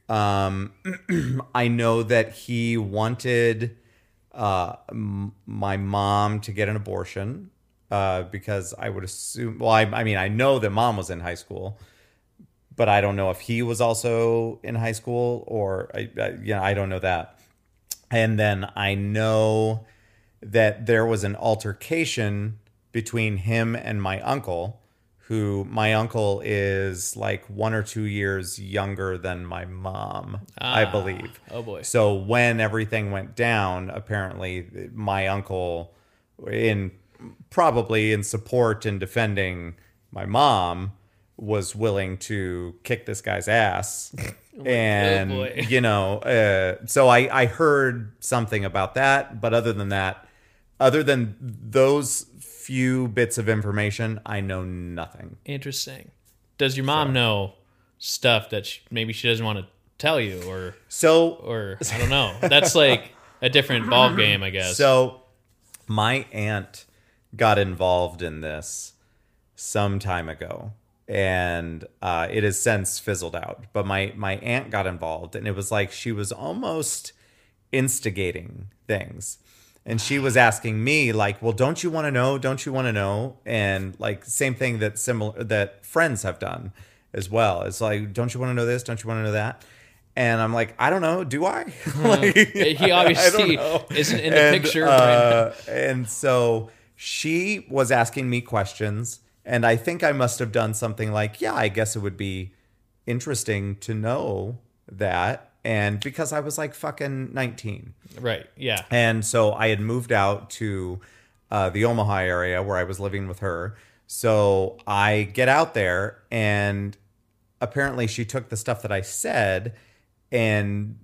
Um, [CLEARS THROAT] I know that he wanted uh, m- my mom to get an abortion uh, because I would assume. Well, I, I mean, I know that mom was in high school, but I don't know if he was also in high school or I, I yeah, I don't know that. And then I know that there was an altercation between him and my uncle, who my uncle is like one or two years younger than my mom, I Ah, believe. Oh boy. So when everything went down, apparently my uncle, in probably in support and defending my mom, was willing to kick this guy's ass. [LAUGHS] and oh boy. you know, uh, so I I heard something about that, but other than that, other than those few bits of information, I know nothing. Interesting. Does your mom know stuff that she, maybe she doesn't want to tell you or So or I don't know. That's like a different ball game, I guess. So, my aunt got involved in this some time ago, and uh, it has since fizzled out. But my my aunt got involved, and it was like she was almost instigating things. And she was asking me, like, "Well, don't you want to know? Don't you want to know?" And like, same thing that similar that friends have done as well. It's like, "Don't you want to know this? Don't you want to know that?" And I'm like, "I don't know. Do I?" [LAUGHS] like, he [LAUGHS] obviously isn't in the And, picture right uh, and so she was asking me questions, and I think I must have done something like, "Yeah, I guess it would be interesting to know that." And because I was like fucking 19. Right. Yeah. And so I had moved out to uh, the Omaha area where I was living with her. So I get out there, and apparently she took the stuff that I said and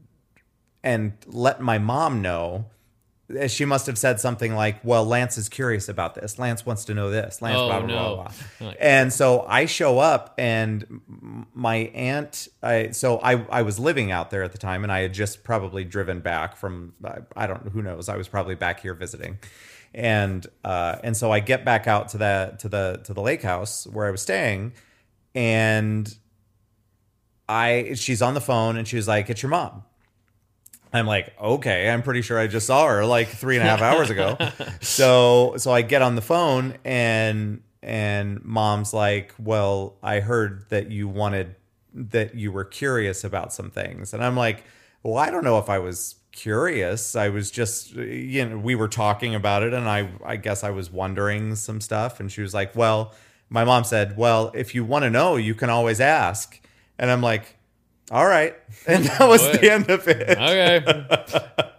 and let my mom know she must have said something like, "Well, Lance is curious about this. Lance wants to know this. Lance Oh, blah blah no. blah [LAUGHS] blah." And so I show up, and my aunt. I so I I was living out there at the time, and I had just probably driven back from I, I don't who knows. I was probably back here visiting, and uh, and so I get back out to the to the to the lake house where I was staying, and I she's on the phone, and she was like, "It's your mom." I'm like, okay, I'm pretty sure I just saw her like three and a half hours ago. [LAUGHS] so so I get on the phone and and mom's like, well, I heard that you wanted that you were curious about some things. And I'm like, well, I don't know if I was curious. I was just you know, we were talking about it and I I guess I was wondering some stuff and she was like, well, my mom said, well, if you want to know, you can always ask. And I'm like, all right. And that was What? the end of it. Okay. [LAUGHS]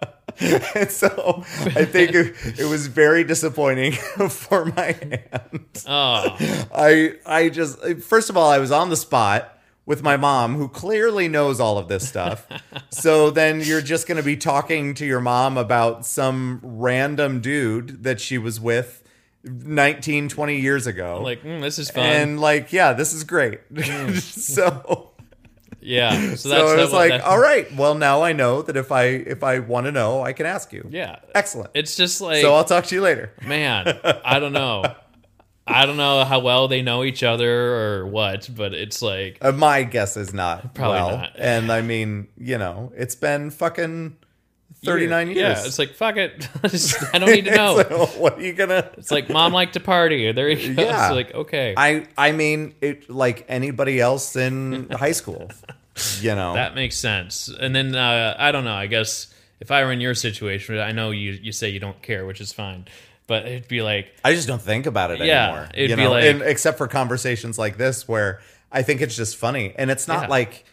And so I think it, it was very disappointing [LAUGHS] for my aunt. Oh, I I just first of all I was on the spot with my mom who clearly knows all of this stuff. [LAUGHS] so then you're just going to be talking to your mom about some random dude that she was with 19 20 years ago. like mm, this is fun. and like yeah, this is great. so yeah. So [LAUGHS] so that's I was like, all right, well now I know that if I if I want to know, I can ask you. Yeah. Excellent. It's just like so I'll talk to you later. man, [LAUGHS] I don't know. I don't know how well they know each other or what, but it's like Uh, my guess is not Probably well. not. And I mean, you know, it's been fucking 39 years. Yeah, it's like fuck it. [LAUGHS] I don't need to [LAUGHS] know. Like, what are you gonna [LAUGHS] It's like mom liked to party. There you go. Yeah. It's like okay, I I mean, it like anybody else in high school. You know. that makes sense. And then uh, I don't know. I guess if I were in your situation, I know you you say you don't care, which is fine. But it'd be like I just don't think about it Yeah, anymore. it'd you be know, like- and except for conversations like this where I think it's just funny. And it's not Yeah. like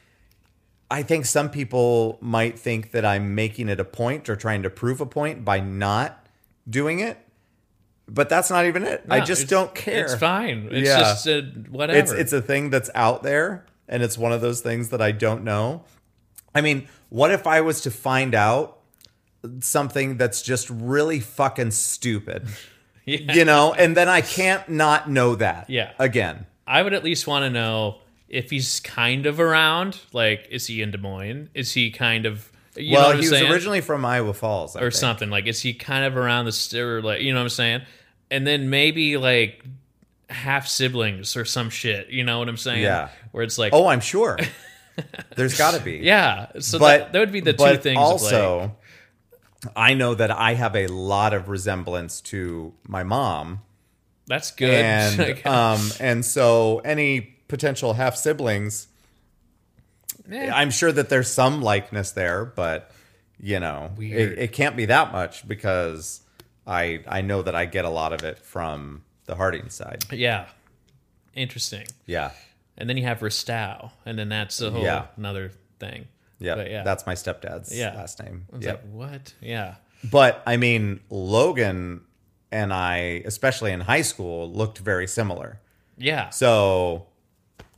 I think some people might think that I'm making it a point or trying to prove a point by not doing it. But that's not even it. I just don't care. It's fine. It's Yeah. just uh, whatever. It's it's a thing that's out there and it's one of those things that I don't know. I mean, what if I was to find out something that's just really fucking stupid? [LAUGHS] Yeah. You know, and then I can't not know that. Yeah. Again. I would at least want to know if he's kind of around. Like, is he in Des Moines? Is he kind of you know well, he was saying? originally from Iowa Falls I or think. something. Like, is he kind of around the st- or like you know what I'm saying? And then maybe like half siblings or some shit. You know what I'm saying? Yeah. Where it's like, Oh, I'm sure. [LAUGHS] There's got to be. yeah. So But that, that would be the two things. of, like- Also, I know that I have a lot of resemblance to my mom. that's good. and [LAUGHS] um and so any potential half siblings eh, i'm sure that there's some likeness there but you know it, it can't be that much because i i know that i get a lot of it from the harding side yeah. Interesting. yeah And then you have Ristow, and then that's a whole Yeah. another thing. yeah, But yeah. that's my stepdad's Yeah. last name yeah like what? Yeah. but i mean logan and i especially in high school looked very similar Yeah. so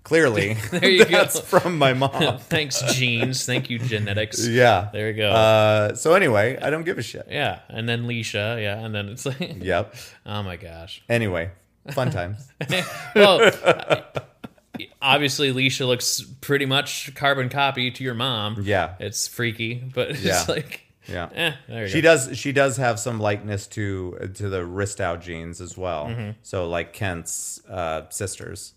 clearly [LAUGHS] There [LAUGHS] you go. that's from my mom [LAUGHS] Thanks, genes. Thank you, genetics. yeah There you go. Uh, so anyway, I don't give a shit. yeah. And then Leisha. Yeah. And then it's like, Yep. oh my gosh. Anyway, fun times. Well, obviously, Leisha looks pretty much carbon copy to your mom. Yeah. It's freaky, but it's Yeah. like, Yeah. eh, there you She go. does. She does have some likeness to to the Ristow genes as well. Mm-hmm. So like Kent's uh, sisters,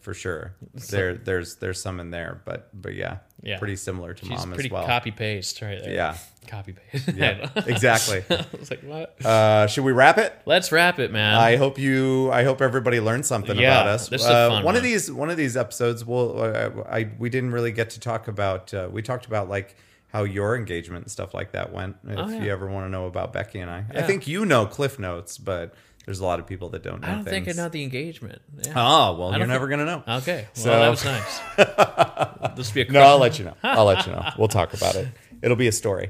for sure. There, there's there's some in there, but but yeah, Yeah. pretty similar to She's mom pretty as well. copy paste right there. Yeah. Copy paste. [LAUGHS] Yeah. exactly. [LAUGHS] I was like, what? Uh, should we wrap it? Let's wrap it, man. I hope you. I hope everybody learned something Yeah, about us. this is a Uh, fun one of these one of these episodes. We'll. uh, I? We didn't really get to talk about. Uh, we talked about like how your engagement and stuff like that went. If Oh, yeah. you ever want to know about Becky and I, I think you know Cliff Notes, but there's a lot of people that don't know. I don't think I know the engagement. Yeah. Oh well, you're think- never gonna know. Okay. Well, So- that was nice. [LAUGHS] this be a No, I'll let you know. I'll let you know. We'll talk about it. [LAUGHS] It'll be a story.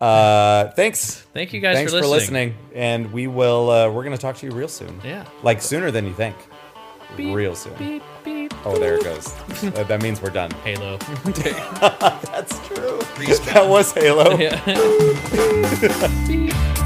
Uh, thanks. Thank you guys Thanks for for listening. listening, and we will. Uh, we're gonna talk to you real soon. Yeah. like sooner than you think. Real soon. Beep, beep. Oh, there it goes. [LAUGHS] Uh, that means we're done. Halo. [LAUGHS] [LAUGHS] That's true. That was Halo. yeah. beep.